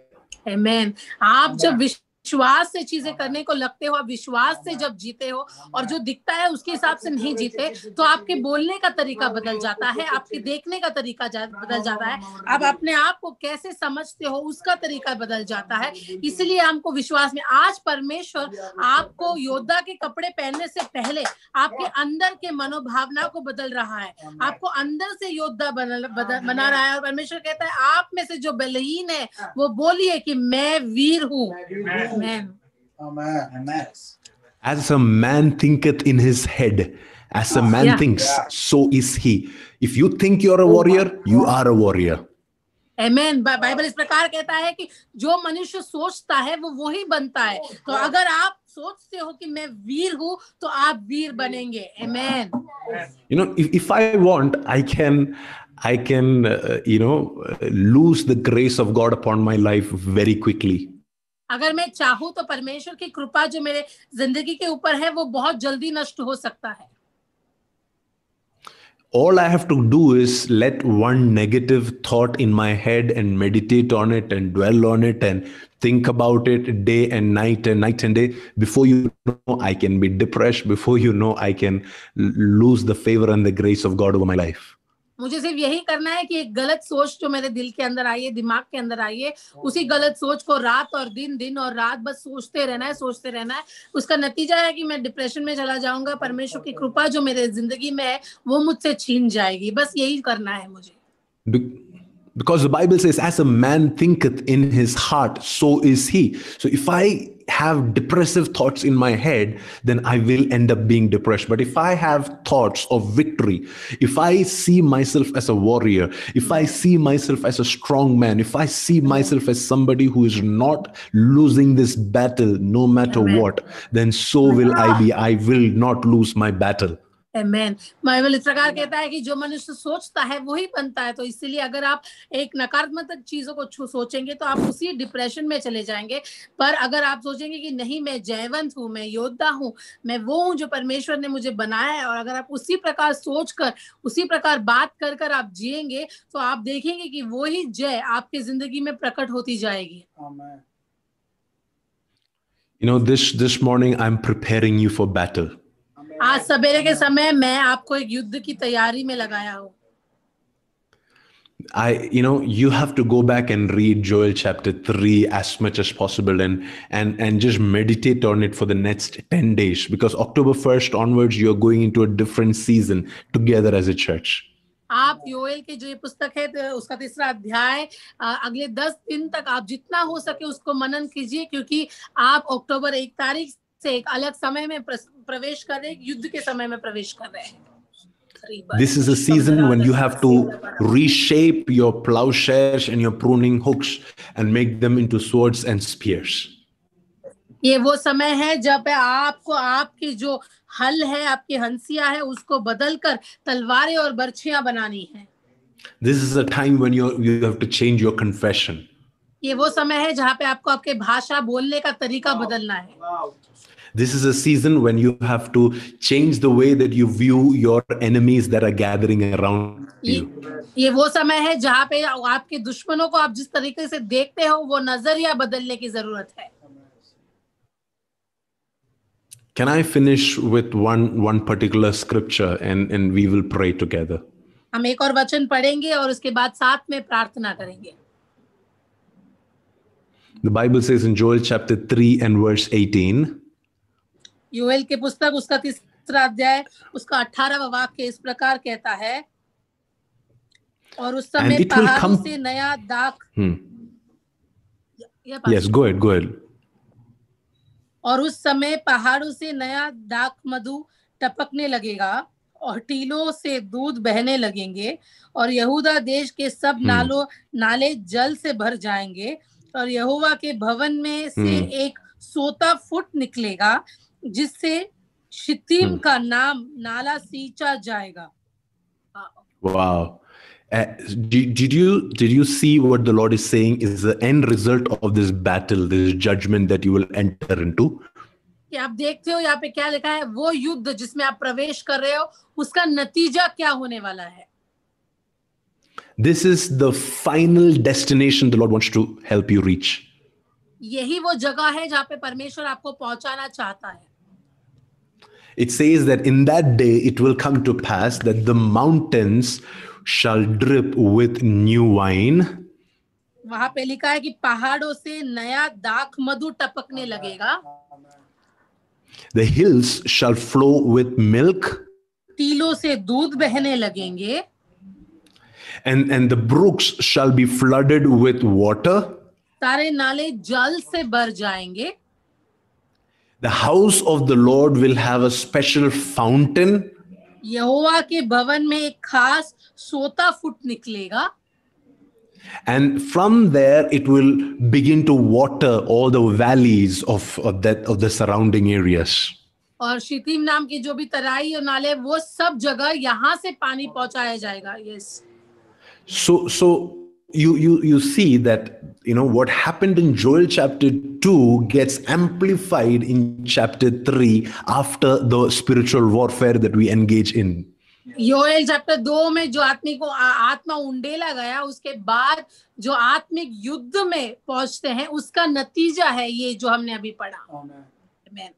Speaker 4: Amen. आप जब विश्वास से चीज़ें करने को लगते हो, आप विश्वास से जब जीते हो और जो दिखता है उसके हिसाब से नहीं जीते तो आपके बोलने का तरीका बदल जाता है, आपके देखने का तरीका बदल जाता है। आप अपने आप को कैसे समझते हो, उसका तरीका बदल जाता है। इसलिए हमको विश्वास में, आज परमेश्वर आपको योद्धा के कपड़े पहनने से पहले आपके अंदर के मनोभावना को बदल रहा है। आपको अंदर से योद्धा बना रहा है और परमेश्वर कहता है, आप में से जो बलहीन है, वो बोलिए कि मैं वीर हूँ। Amen.
Speaker 2: Amen. Amen.
Speaker 3: As a man thinketh in his head, as a man
Speaker 4: Yeah.
Speaker 3: thinks, so is he. If you think you're a warrior, you are a warrior.
Speaker 4: Amen. बा- बाइबल इस प्रकार कहता है कि जो मनुष्य सोचता है वो वही बनता है तो अगर आप सोचते हो कि मैं वीर हूँ तो आप वीर बनेंगे Amen.
Speaker 3: You know, if, if I want, I can, I can, uh, you know, uh, lose the grace of God upon my life very quickly.
Speaker 4: अगर मैं चाहूँ तो परमेश्वर की कृपा जो मेरे ज़िंदगी के ऊपर है वो बहुत जल्दी नष्ट हो सकता है
Speaker 3: All I have to do is let one negative thought in my head and meditate on it and dwell on it and think about it day and night and night and day. Before you know, I can be depressed. Before you know, I can lose the favor and the grace of God over my life.
Speaker 4: मुझे सिर्फ़ यही करना है कि एक गलत सोच जो मेरे दिल के अंदर आई है दिमाग के अंदर आई है उसी गलत सोच को रात और दिन दिन और रात बस सोचते रहना है सोचते रहना है। उसका नतीजा है कि मैं डिप्रेशन में चला जाऊँगा परमेश्वर की कृपा जो मेरे ज़िंदगी में है वो मुझसे छीन जाएगी। बस यही करना है मुझे।
Speaker 3: Because the Bible says, as a man thinketh in his heart, so is he. So if I have depressive thoughts in my head, then I will end up being depressed. But if I have thoughts of victory, if I see myself as a warrior, if I see myself as a strong man, if I see myself as somebody who is not losing this battle no matter what, then so will I be. I will not lose my battle.
Speaker 4: Amen. Bible इस प्रकार कहता है कि जो मनुष्य सोचता है वही बनता है। तो इसीलिए अगर आप एक नकारात्मक चीज़ों को सोचेंगे तो आप उसी डिप्रेशन में चले जाएँगे। पर अगर आप सोचेंगे कि नहीं मैं जयवंत हूँ मैं योद्धा हूँ मैं वो हूँ जो परमेश्वर ने मुझे बनाया है और अगर आप उसी प्रकार सोच कर उसी प्रकार बात कर कर आप जिएँगे तो आप देखेंगे कि वो ही जय आपके ज़िंदगी में प्रकट होती जाएगी।
Speaker 3: You know, this this morning I'm preparing you for battle.
Speaker 4: आज सवेरे के समय मैं आपको एक युद्ध की तैयारी में लगाया हूँ
Speaker 3: I, you know, you have to go back and read Joel chapter three as much as possible and and and just meditate on it for the next 10 days because October 1st onwards, you're going into a different season together as a church.
Speaker 4: आप योएल की जो ये पुस्तक है तो उसका तीसरा अध्याय अ, अगले दस दिन तक आप जितना हो सके उसको मनन कीजिए क्योंकि आप अक्टूबर एक तारीख से एक अलग समय में प्रवेश कर रहे हैं युद्ध के समय में प्रवेश कर रहे हैं
Speaker 3: This is a season when you have to reshape your plowshares and your pruning hooks and make them into swords and spears.
Speaker 4: ये वो समय है जब आपको आपकी जो हल है आपकी हंसिया है उसको बदल कर तलवारें और बर्छियाँ बनानी है
Speaker 3: This is a time when you you have to change your confession.
Speaker 4: ये वो समय है जहाँ पे आपको आपके भाषा बोलने का तरीका बदलना है
Speaker 3: This is a season when you have to change the way that you view your enemies that are gathering around
Speaker 4: ये
Speaker 3: you.
Speaker 4: ये वो समय है जहाँ पे आपके दुश्मनों को आप जिस तरीके से देखते हो वो नजरिया बदलने की जरूरत है
Speaker 3: Can I finish with one one particular scripture and, and we will pray together?
Speaker 4: हम एक और वचन पढ़ेंगे और उसके बाद साथ में प्रार्थना करेंगे
Speaker 3: The Bible says in Joel chapter 3 and verse 18,
Speaker 4: यूएल की पुस्तक उसका तीसरा अध्याय उसका अठारहवा वाक्य इस प्रकार कहता है और उस समय पहाड़ों
Speaker 3: come-
Speaker 4: से नया
Speaker 3: hmm, go ahead, go ahead.
Speaker 4: और उस समय पहाड़ों से नया दाख मधु टपकने लगेगा और टीलों से दूध बहने लगेंगे और यहूदा देश के सब
Speaker 3: हम्म।
Speaker 4: नालों नाले जल से भर जाएँगे और यहोवा के भवन में से
Speaker 3: हम्म।
Speaker 4: एक सोता फुट निकलेगा जिससे शितीम
Speaker 3: हम्म।
Speaker 4: का नाम नाला सींचा जाएगा
Speaker 3: Wow. Uh, did, did you did you see what the Lord is saying is the end result of this battle, this judgment that you will enter into?
Speaker 4: कि आप देखते हो यहाँ पे क्या लिखा है वो युद्ध जिसमें आप प्रवेश कर रहे हो उसका नतीजा क्या होने वाला है
Speaker 3: This is the final destination the Lord wants to help you reach.
Speaker 4: यही वो जगह है जहाँ पे परमेश्वर आपको पहुंचाना चाहता है
Speaker 3: It says that in that day it will come to pass that the mountains shall drip with new wine,
Speaker 4: वहां पे लिखा है कि पहाड़ों से नया दाख मधु टपकने लगेगा
Speaker 3: the hills shall flow with milk,
Speaker 4: टीलों से दूध बहने लगेंगे
Speaker 3: and, and the brooks shall be flooded with water.
Speaker 4: सारे नाले जल से भर जाएंगे
Speaker 3: The house of the Lord will have a special fountain,
Speaker 4: यहोवा के भवन में एक खास सोता फुट निकलेगा
Speaker 3: and from there it will begin to water all the valleys of, of that of the surrounding areas.
Speaker 4: और शितिम नाम की जो भी तराई और नाले वो सब जगह यहाँ से पानी पहुंचाया जाएगा yes
Speaker 3: So so you you you see that you know what happened in Joel chapter 2 gets amplified in chapter 3 after the spiritual warfare that we engage in.
Speaker 4: योएल चैप्टर दो में जो आत्मिक को आत्मा उंडेला गया उसके बाद जो आत्मिक युद्ध में पहुँचते हैं उसका नतीजा है ये जो हमने अभी पढ़ा Amen.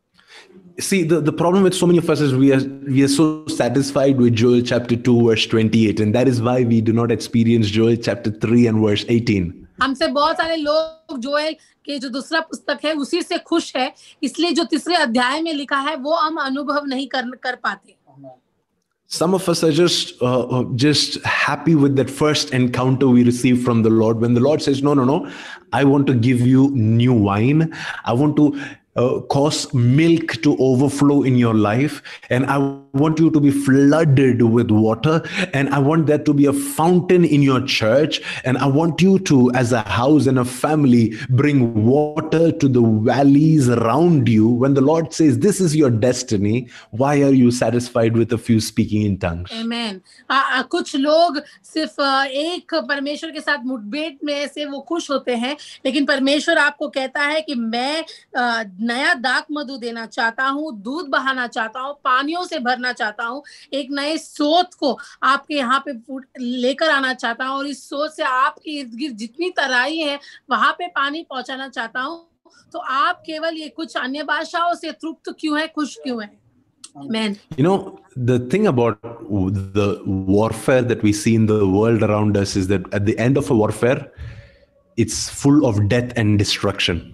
Speaker 3: See, the, the problem with so many of us is we are we are so satisfied with Joel chapter 2, verse 28, and that is why we do not experience Joel chapter 3 and verse 18.
Speaker 4: हमसे बहुत सारे लोग जोएल के जो दूसरा पुस्तक है उसी से खुश है इसलिए जो तीसरे अध्याय में लिखा है वो हम अनुभव नहीं कर कर पाते
Speaker 3: Some of us are just uh, uh, just happy with that first encounter we receive from the Lord. When the Lord says, "No, no, no, I want to give you new wine. I want to uh, cause milk to overflow in your life, and I want you to be flooded with water, and I want there to be a fountain in your church, and I want you to, as a house and a family, bring water to the valleys around you." When the Lord says, "This is your destiny," why are you satisfied with a few speaking in tongues?
Speaker 4: Amen. आ, आ, कुछ लोग सिर्फ आ, एक परमेश्वर के साथ मुठभेड़ में से वो खुश होते हैं लेकिन परमेश्वर आपको कहता है कि मैं आ, नया दाक मधु देना चाहता हूँ दूध बहाना चाहता हूँ पानियों से भरना चाहता हूँ एक नए सोच को आपके यहाँ पे लेकर आना चाहता हूँ और इस सोच से आपके इर्द गिर्द जितनी तराई है वहाँ पे पानी पहुंचाना चाहता हूँ तो आप केवल ये कुछ अन्य भाषाओं से तृप्त क्यों है खुश क्यों है Amen.
Speaker 3: You know, the thing about the warfare that we see in the world around us is that at the end of a warfare, it's full of death and destruction.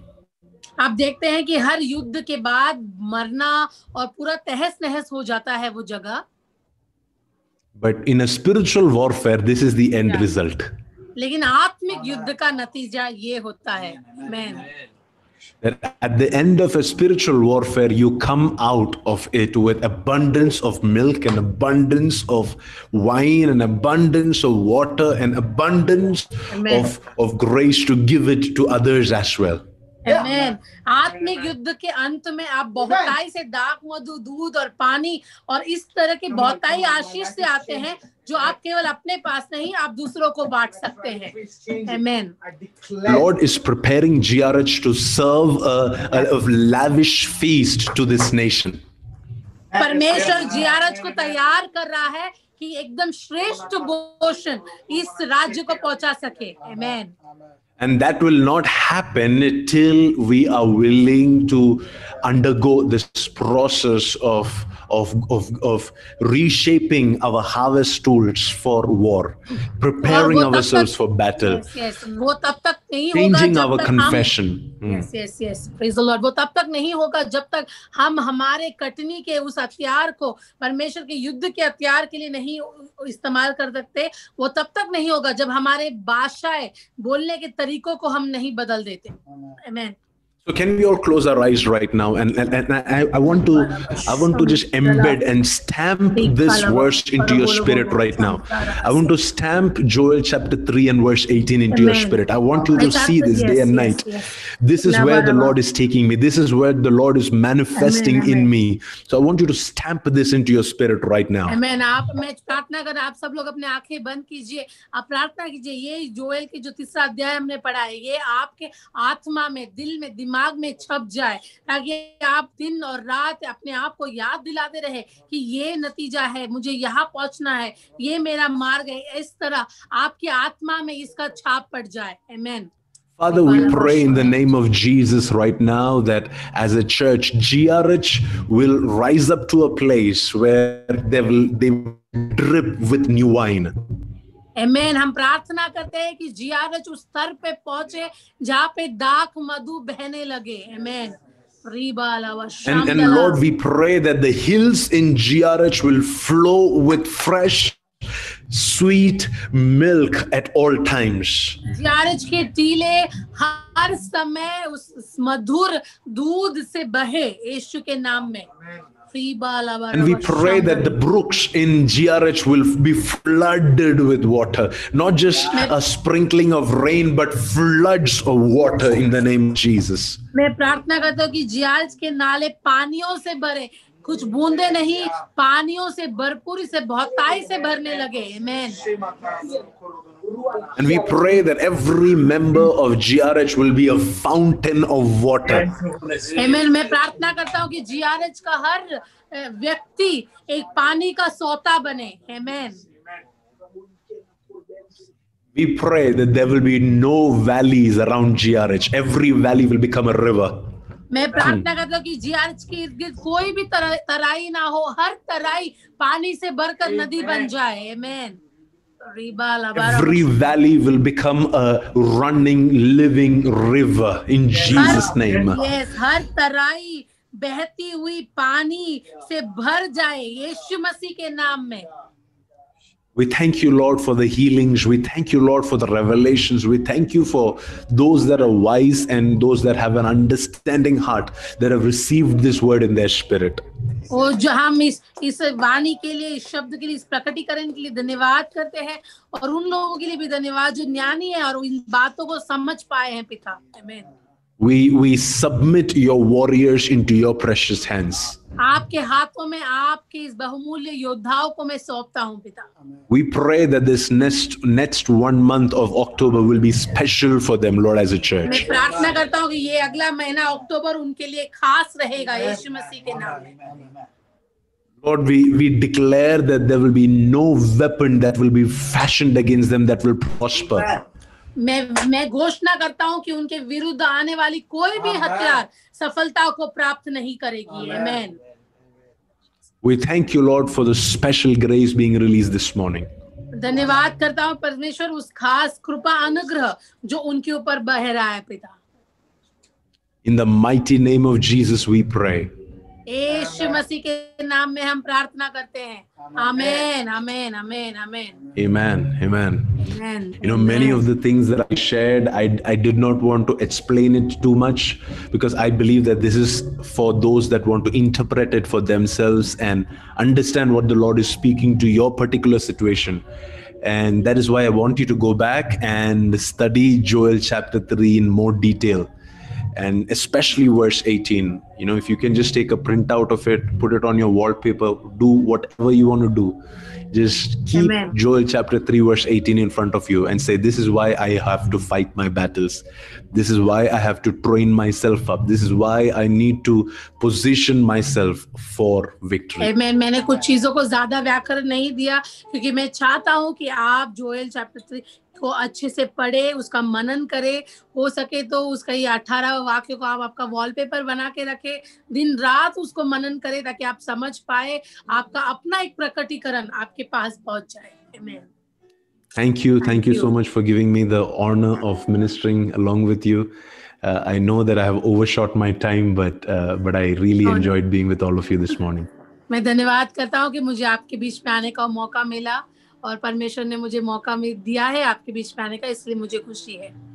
Speaker 4: आप देखते हैं कि हर युद्ध के बाद मरना और पूरा तहस नहस हो जाता है वो जगह
Speaker 3: But in a spiritual warfare, this is the end
Speaker 4: लेकिन आत्मिक युद्ध का नतीजा ये होता है man
Speaker 3: That at the end of a spiritual warfare, you come out of it with abundance of milk and abundance of wine and abundance of water and abundance
Speaker 4: Amen.
Speaker 3: of, of grace to give it to others as well.
Speaker 4: Amen. आत्मिक युद्ध के अंत में आप बहुताई से दाक मधु दूध और पानी और इस तरह के बहुताई आशीष से आते हैं जो आप केवल अपने पास नहीं आप दूसरों को बांट सकते हैं Amen.
Speaker 3: Lord is preparing GRH to serve a, a, a lavish feast to this nation.
Speaker 4: परमेश्वर जियारज को तैयार कर रहा है कि एकदम श्रेष्ठ भोजन इस राज्य को पहुँचा सके Amen.
Speaker 3: And that will not happen till we are willing to undergo this process of, of, of, of reshaping our harvest tools for war, preparing
Speaker 4: वो तब
Speaker 3: ourselves
Speaker 4: तक-
Speaker 3: for battle,
Speaker 4: Yes, yes. वो तब तक नहीं
Speaker 3: Changing
Speaker 4: होगा
Speaker 3: जब
Speaker 4: तक हम
Speaker 3: confession. Hmm.
Speaker 4: Yes yes yes praise the Lord वो तब तक नहीं होगा जब तक हम हमारे कटनी के उस हथियार को परमेश्वर के युद्ध के हथियार के लिए नहीं इस्तेमाल कर सकते वो तब तक नहीं होगा जब हमारे भाषाएँ बोलने के तरीकों को हम नहीं बदल देते Amen.
Speaker 3: So can we all close our eyes right now? And, and, and I, I want to I want to just embed and stamp this verse into your spirit right now. I want to stamp Joel chapter 3 and verse 18 into your
Speaker 4: Amen.
Speaker 3: spirit. I want you to see this day and night. This is where the Lord is taking me. This is where the Lord is manifesting
Speaker 4: Amen,
Speaker 3: in
Speaker 4: amen.
Speaker 3: me. So I want you to stamp this into your spirit right now.
Speaker 4: Amen. आप मैं प्रार्थना कर आप सब लोग अपने आंखें बंद कीजिए आप प्रार्थना कीजिए ये जोएल के जो तीसरा अध्याय हमने पढ़ा है ये आपके आत्मा में दिल में दिमाग Amen. में छप जाए ताकि आप दिन और रात अपने आप को याद दिलाते रहे कि ये नतीजा है मुझे यहाँ पहुँचना है ये मेरा मार्ग है इस तरह आपकी आत्मा में इसका छाप पड़ जाए Amen.
Speaker 3: Father, we pray in the name of Jesus right now that as a church, GRH will rise up to a place where they will they will drip with new wine.
Speaker 4: Amen. हम प्रार्थना करते हैं कि जियारच उस स्तर पे पहुँचे जहाँ पे दाख मधु बहने लगे Amen.
Speaker 3: And, and Lord, we pray that the hills in GRH will flow with fresh, sweet milk at all times.
Speaker 4: जियारच के टीले हर समय उस मधुर दूध से बहे यीशु के नाम में
Speaker 3: And we pray that the brooks in GRH will be flooded with water, not just a sprinkling of rain, but floods of water in the name of Jesus.
Speaker 4: मैं प्रार्थना करता हूँ कि जियारच के नाले पानियों से भरे कुछ बूंदे नहीं पानियों से भरपूरी से बहुताई से भरने लगे Amen.
Speaker 3: And we pray that every member of GRH will be a fountain of water.
Speaker 4: Amen. मैं प्रार्थना करता हूँ कि GRH का हर व्यक्ति एक पानी का सोता बने Amen.
Speaker 3: We pray that there will be no valleys around GRH. Every valley will become a river.
Speaker 4: मैं प्रार्थना करता हूँ कि जीआरएच के इर्द गिर्द कोई भी तराई ना हो हर तराई पानी से भरकर नदी बन जाए Amen.
Speaker 3: Every valley will become a running, living river in Jesus' name.
Speaker 4: Yes, har tarai behti hui pani se bhar jaye Yeshu Masih ke naam mein.
Speaker 3: We thank you, Lord, for the healings. We thank you, Lord, for the revelations. We thank you for those that are wise and those that have an understanding heart that have received this word in their spirit.
Speaker 4: और जो हम इस इस वाणी के लिए, इस शब्द के लिए, इस प्रकटीकरण के लिए धन्यवाद करते हैं और उन लोगों के लिए भी धन्यवाद जो ज्ञानी है और इन बातों को समझ पाए हैं पिता Amen.
Speaker 3: We, we submit your warriors into your precious hands.
Speaker 4: आपके हाथों में आपके इस बहुमूल्य योद्धाओं को मैं सौंपता हूँ पिता
Speaker 3: We pray that this next next one month of October will be special for them, Lord, as a
Speaker 4: मैं
Speaker 3: church.
Speaker 4: प्रार्थना करता हूँ कि ये अगला महीना अक्टूबर उनके लिए खास रहेगा यीशु मसीह के नाम में
Speaker 3: Lord, we, we declare that there will be no weapon that will be fashioned against them that will prosper.
Speaker 4: मैं मैं घोषणा करता हूँ कि उनके विरुद्ध आने वाली कोई भी हाँ, हथियार हाँ। सफलता को प्राप्त नहीं करेगी। Man
Speaker 3: we thank you Lord for the special grace being release this morning
Speaker 4: धन्यवाद करता हूँ परमेश्वर उस खास कृपा अनुग्रह जो उनके ऊपर बह रहा है पिता।
Speaker 3: In the mighty name of Jesus we pray
Speaker 4: यीशु मसीह के नाम में हम प्रार्थना करते हैं आमेन आमेन आमेन आमेन
Speaker 3: Amen. Amen.
Speaker 4: Amen
Speaker 3: You know, many of the things that I shared, I, I did not want to explain it too much because I believe that this is for those that want to interpret it for themselves and understand what the Lord is speaking to your particular situation. And that is why I want you to go back and study Joel chapter 3 in more detail and especially verse 18 you know if you can just take a printout of it put it on your wallpaper do whatever you want to do just keep
Speaker 4: Amen.
Speaker 3: joel chapter 3 verse 18 in front of you and say this is why i have to fight my battles this is why i have to train myself up this is why i need to position myself for victory
Speaker 4: मैं मैंने कुछ चीजों को ज्यादा व्याकरण नहीं दिया क्योंकि मैं चाहता हूँ कि आप जोएल चैप्टर थ्री को अच्छे से पढ़े उसका मनन करे हो सके तो उसका ये अठारह वाक्य को आप आपका वॉलपेपर बना के रखे दिन रात उसको मनन करे ताकि आप समझ पाए आपका अपना एक प्रकटीकरण आपके पास पहुँच जाए।
Speaker 3: Thank you thank you so much for giving me the honour of ministering along with you I know that I have overshot my time but but I really enjoyed being with all of you this morning
Speaker 4: मैं धन्यवाद करता हूँ कि मुझे आपके बीच में आने का मौका मिला। और परमेश्वर ने मुझे मौका दिया है आपके बीच में आने का, इसलिए मुझे खुशी है।